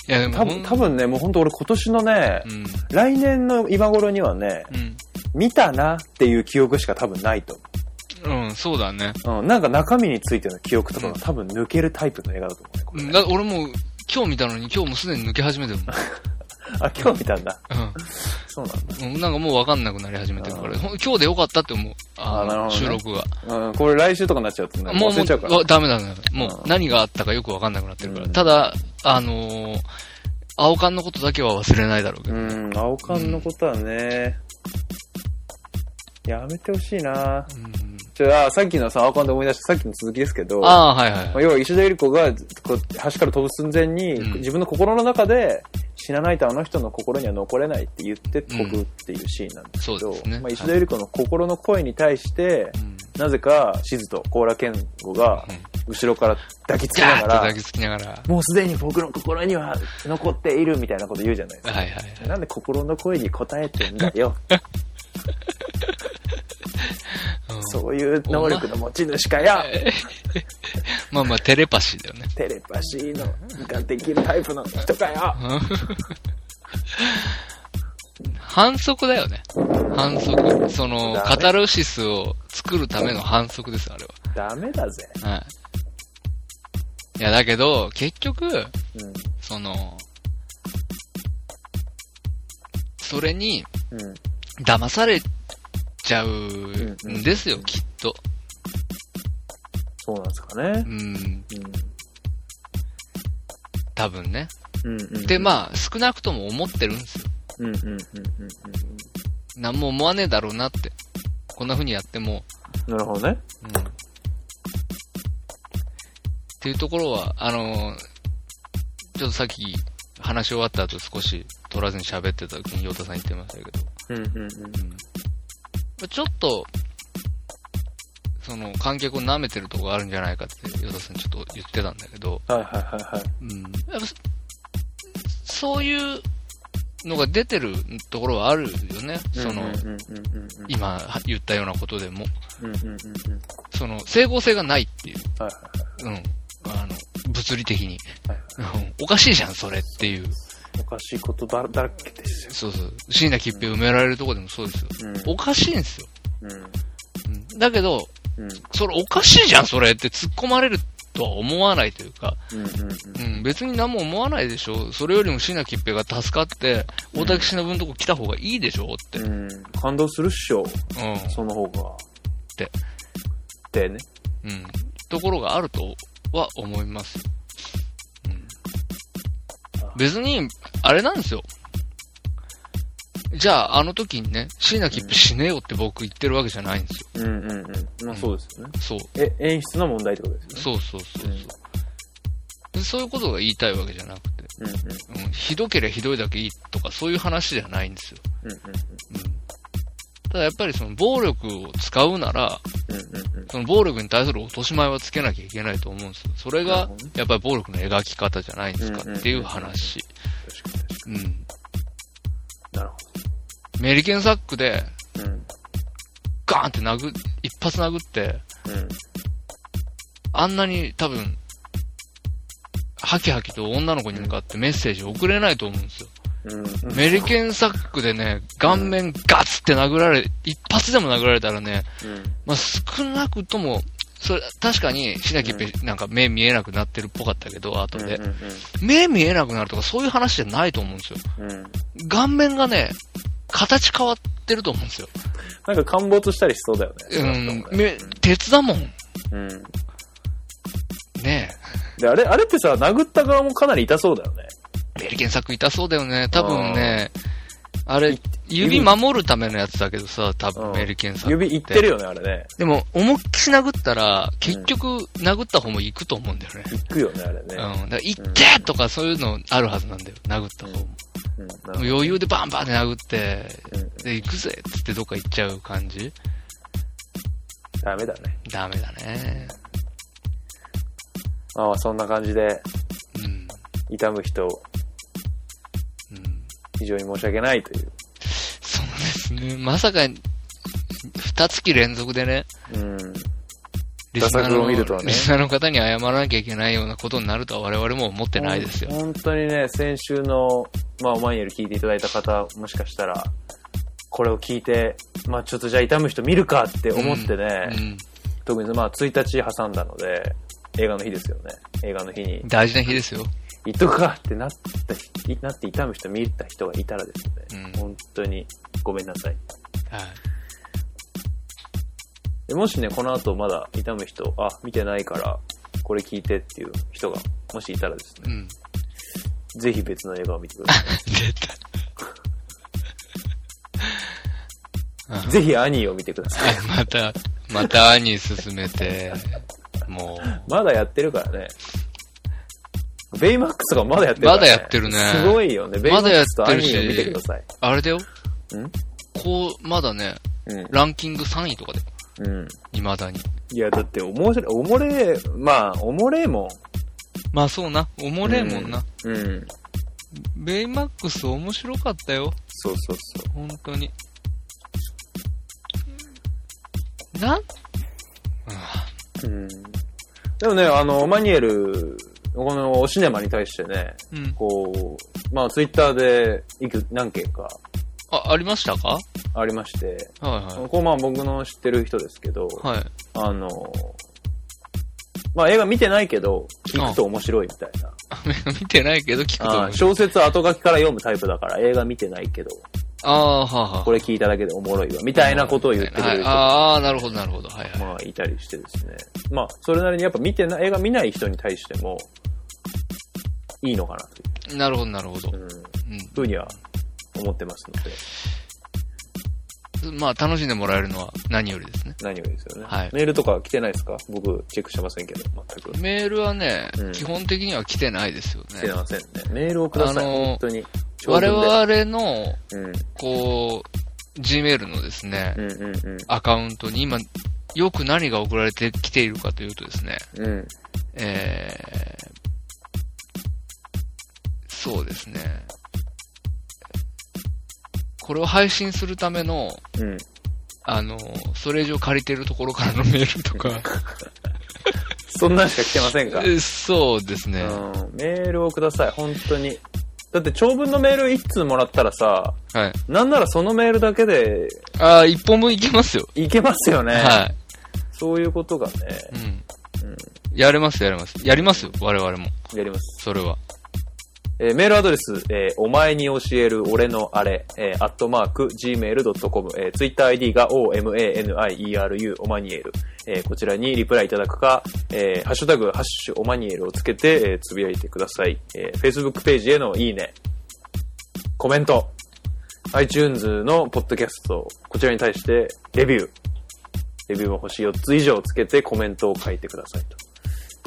いや、でう。も多分、多分ね、もう本当俺今年のねう、ん。来年の今頃にはね、うん。見たなっていう記憶しか多分ないとうん、そうだね。思う。うん。なんか中身についての記憶とかが多分抜けるタイプの映画だと思うねこれうんだ俺もう、今日見たのに今日もうすでに抜け始めてるもん。*laughs* あ、今日見たんだ。うんそうなんだ。うん。なんかもうわかんなくなり始めてるから、今日でよかったって思う。あのあなるほどね収録が。うん、これ来週とかになっちゃうとね、もう、もうダメだね。もううん何があったかよくわかんなくなってるから。うんただ、あのー、青缶のことだけは忘れないだろうけど。うん、青缶のことはね、やめてほしいなうんちょあさっきのさ、青缶で思い出したさっきの続きですけど、ああ、はいはいまあ要は石田ゆり子がこう橋から飛ぶ寸前に、うん自分の心の中で死なないとあの人の心には残れないって言って飛ぶっていうシーンなんですけど、そうですねまあ、石田ゆり子の心の声に対して、うん。なぜか静と甲羅健吾がうん後ろから抱きつきなが抱、きつきながら。はいもうすでに僕の心には残っているみたいなこと言うじゃないですか。はいはい。なんで心の声に応えてんだよ。*laughs* うんそういう能力の持ち主かよ。*laughs* まあまあ、テレパシーだよね。テレパシーのができるタイプの人かよ。反則だよね。反則。その、カタルシスを作るための反則です、あれダメだぜ。は。はい。いや、だけど、結局、うん。その、それにうん。騙されちゃうんですよ、きっと。そうなんですかねう。ん、うん。多分ね。うんうん。で、まあ、少なくとも思ってるんですよ。うんうんうんうん何も思わねえだろうなって。こんな風にやっても、うん。なるほどね。うん。っていうところは、あのーちょっとさっき話し終わった後少し取らずに喋ってた時に、ヨタさん言ってましたけど、うんうんうん。うん。ちょっと、その、観客を舐めてるとこがあるんじゃないかって、ヨタさんちょっと言ってたんだけど、はいはいはいはい。うん。やっぱ、そういうのが出てるところはあるよね。その、うんうんうんうんうん今言ったようなことでも。うんうんうんうんその、整合性がないっていう。はいはいはい。うん。あの、物理的に。はいうんおかしいじゃん、それっていう。おかしいことだだらけですよ。そうそう。椎名桔平埋められるとこでもそうですよ。うんおかしいんですよ。うんうんだけど、うんそれおかしいじゃん、それって突っ込まれるとは思わないというか、うんうんうん、別に何も思わないでしょ。それよりも椎名桔平が助かって、大竹しのぶのとこ来た方がいいでしょって。感動するっしょ。うん。その方が。て。ってね。うん。ところがあるとは思います。うん。別に、あれなんですよ。じゃあ、あの時にね、椎名桔平死ねよって僕言ってるわけじゃないんですよ。うんうんうん。まあそうですよね。そう。え、演出の問題ってことですよね。そうそうそうそう。でそういうことが言いたいわけじゃなくて、うんうんうん、ひどければひどいだけいいとかそういう話じゃないんですよ。うんうんうん。ただやっぱりその暴力を使うなら、その暴力に対する落とし前はつけなきゃいけないと思うんですよ。それがやっぱり暴力の描き方じゃないんですかっていう話。うん。に。なるほメリケンサックで。ガーンって殴、一発殴って、うん。あんなに多分、ハキハキと女の子に向かってメッセージを送れないと思うんですよ。うん。メリケンサックでね、顔面ガツって殴られ、一発でも殴られたらね、うん。まあ、少なくとも、それ、確かに、しなきゃなんか目見えなくなってるっぽかったけど、後で。うん目見えなくなるとかそういう話じゃないと思うんですよ。顔面がね、形変わってると思うんですよ。なんか陥没したりしそうだよね。うん、め、鉄だもん。うん。ねで、あれ、あれってさ、殴った側もかなり痛そうだよね。え。メリケンサック痛そうだよね。多分ね、あれ、指守るためのやつだけどさ、多分うんメリケンサック。指いってるよね、あれね。でも、思いっきし殴ったら、結局、殴った方も行くと思うんだよね。いくよね、あれね。うん。だから、行ってとかそういうのあるはずなんだよ。殴った方も。うん。なるほもう余裕でバンバンって殴って、んで、行くぜっつってどっか行っちゃう感じダメだね。ダメだね。まあ、そんな感じで、うん。痛む人、うん。非常に申し訳ないという。そうですね。まさか、二月連続でね、うん。リスナーを見るとねリスナーの方に謝らなきゃいけないようなことになるとは我々も思ってないですよ。本当にね、先週の、まあ、オマニエル聞いていただいた方、もしかしたら、これを聞いて、まあ、ちょっとじゃあ痛む人見るかって思ってね、うん。特にまあ、1日挟んだので、映画の日ですよね。映画の日に、大事な日ですよ。言っとくかってなった人、なって痛む人見た人がいたらですね、うん本当にごめんなさい。はい。でもしね、この後まだ痛む人、あ、見てないから、これ聞いてっていう人が、もしいたらですね、うん。ぜひ別の映画を見てくださ出た。い。ぜひアニーを見てください。はい、また、また兄進めて、もまだやってるからね。ベイマックスがまだやってるね。まだやってるねすごいよね。ベイマックスとアニまだやってるしーを見てください。う、あれだよ。ん？こう、まだね、うん。ランキング3位とかで、うん。未だに。いや、だって、おもしろい、おもれ、まあ、おもれもまあそうな、おもれえもんな。ん。うん。ベイマックス面白かったよ。そうそうそう。本当に。なん、うん。でもね、あの、マニエル、このおシネマに対してね、うん。こう、まあ、ツイッターで、いく、何件かあ、ありましたか？ありまして、はいこう、まあ、僕の知ってる人ですけど、はい。はい。あの、まあ、映画見てないけど、聞くと面白いみたいな。見てないけど聞くとあ思う。ー小説後書きから読むタイプだから、映画見てないけど、ああ、はあ、はあ。これ聞いただけでおもろいわ、みたいなことを言ってくれる人はいああ、なるほど、なるほど。はいはい。まあ、いたりしてですね。まあ、それなりにやっぱ見てな、映画見ない人に対しても、いいのかなといなるほど、なるほどう、。うん、うふうには思ってますので、ん。まあ、楽しんでもらえるのは何よりですね。何よりですよね。はいメールとか来てないですか？僕、チェックしてませんけど、全く。メールはね、うん基本的には来てないですよね来て。ませんね。メールをください、あのー本当に。長我々の、うん、こう、Gmail のですね、うん、うん、うん。アカウントに今、よく何が送られてきているかというとですね、うん。えですね。これを配信するための、うん。あの、ストレージを借りてるところからのメールとか、*laughs* そんなんしか来てませんか？えそうですね。うん。メールをください、本当に。だって長文のメール一通もらったらさ、はい。なんならそのメールだけでああ、一本分いけますよ。いけますよね。はい。そういうことがね、うん。うんやれます、やれます。やりますよ、我々も。やります。それは。えーメールアドレス、えーお前に教える俺のあれ、えー、アットマーク、gmail.com、えー、ツイッター ID が omanieru、オマニエル。えーこちらにリプライいただくか、えーハッシュタグ、ハッシュオマニエルをつけて、えーつぶやいてください。えー Facebook ページへのいいね、コメント、iTunes のポッドキャスト、こちらに対して、レビュー。レビューも星4つ以上つけてコメントを書いてくださいと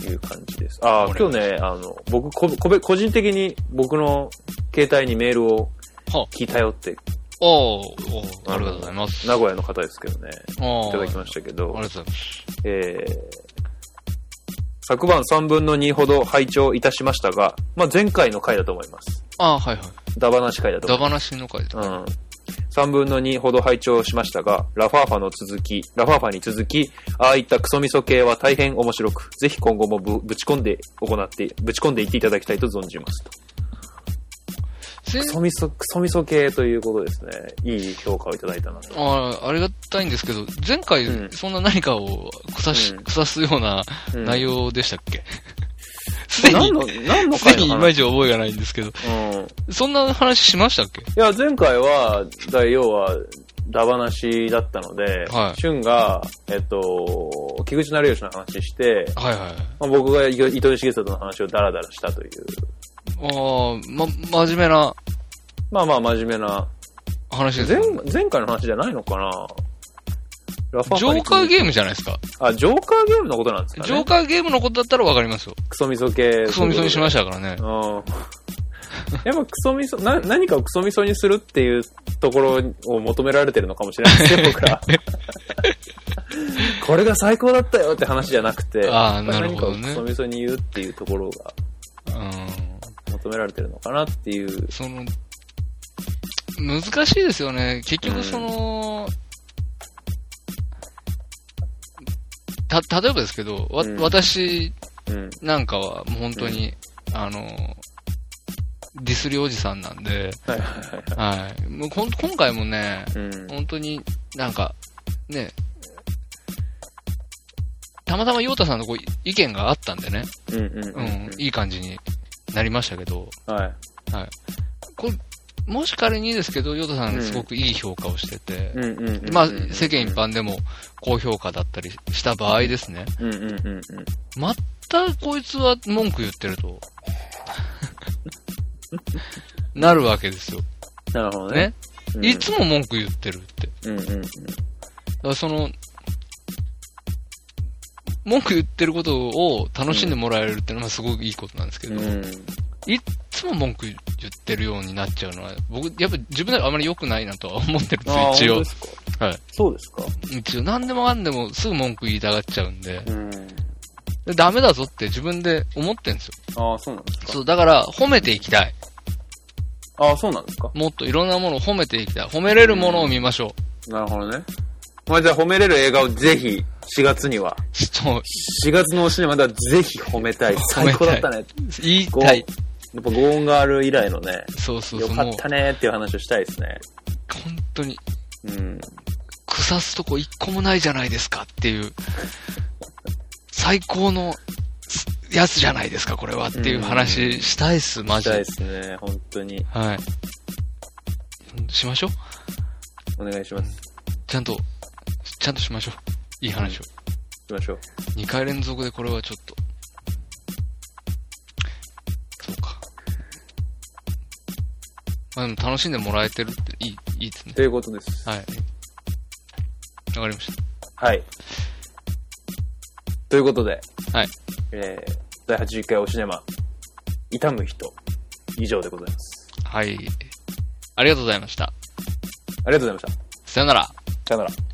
いう感じです。ああ、今日ね、あの、僕ここべ、個人的に僕の携帯にメールをは聞いたよって、おーおーありがとうございます。名古屋の方ですけどね、いただきましたけどあり、がとうございます。えー、昨晩3分の2ほど拝聴いたしましたが、まあ、前回の回だと思います。ああ、はいはい。ダバなし回だとダ思いまバなしの回で。す。うん。3分の2ほど拝聴しましたが、ラファーファの続き、ラファーファに続き、ああいったクソ味噌系は大変面白く、ぜひ今後もぶぶち込んで行って、ぶち込んでいっていただきたいと存じますと。せクソ味噌、クソ味噌系ということですね。いい評価をいただいたなと。ああ、ありがたいんですけど、前回うん、そんな何かを腐し、うん腐すようなうん内容でしたっけ？すでに、何の、何のすでにいまいち覚えがないんですけど、うん。そんな話しましたっけ？いや、前回は、だ要は、ダバなしだったので、はい。シュンが、えっと、菊池成吉の話して、はいはい。まあ、僕が糸井重里の話をダラダラしたという、ああ、ま、真面目なまあまあ真面目な、話です前。前回の話じゃないのかな？ジョーカーゲームムじゃないですか。あ、ジョーカーゲームのことなんですかねジョーカーゲームのことだったらわかりますよ。クソ味噌系。クソ味噌にしまししたからねた。。うん。やっぱクソ味噌、な、何かをクソ味噌にするっていうところを求められてるのかもしれないですね、*laughs* 僕ら。これが最高だったよって話じゃなくて、あーなるほどね何かをクソ味噌に言うっていうところがうん。求められてるのかなっていう。その、難しいですよね。結局その、た、例えばですけど、わ、うん私うん。なんかはもう本当に、あの、ディスりおじさんなんで、はいはいはい。はい。もう今回もね、うん。本当になんか、ね、たまたまヨータさんとこう意見があったんでね、うんうんううんん。いい感じになりましたけど、はい。これ、もし仮にですけど、ヨタさうんんすごくいい評価をしてて。まあ、世間一般でも高評価だったりした場合ですね。またこいつは文句言ってると、*laughs* なるわけですよ。なるほどね。ね。うんいつも文句言ってるって。うんうんうん。だからその、文句言ってることを楽しんでもらえるっていうのはすごくいいことなんですけど、うん。いっつも文句言ってるようになっちゃうのは、僕、やっぱ自分ではあまり良くないなとは思ってるんですよ、一応はい。そうですか？一応、何でもかんでもすぐ文句言いたがっちゃうんで、うん。でダメだぞって自分で思ってんですよ。ああ、そうなんですか？そう、だから褒めていきたい。ああ、そうなんですか？もっといろんなものを褒めていきたい。褒めれるものを見ましょなるほどね。まあじゃあ褒めれる映画をぜひ、4月には。う。そう、4月のおしねまではぜひ褒めたい。最高だったね。言いたい。やっぱゴーンガール以来のね、そうそうそう。よかっ、たねっていう話をしたいですね。本当に、うん。腐すとこ一個もないじゃないですかっていう、最高のやつじゃないですか、これはっていう話したいっす、マジでしたいで。すね。本当に。はい。しましょうお願いします。ちゃんと、ちゃんとしましょう。いい話を。しましょう。2回連続でこれはちょっと。そうか。まあでも楽しんでもらえてるっていい、いいですね。ということです。はい。わかりましはい。ということで、た。はい。えー、第81回おシネマ、痛む人、以上でございます。はい。ありがとうございました。ありがとうございました。さよなら。さよなら。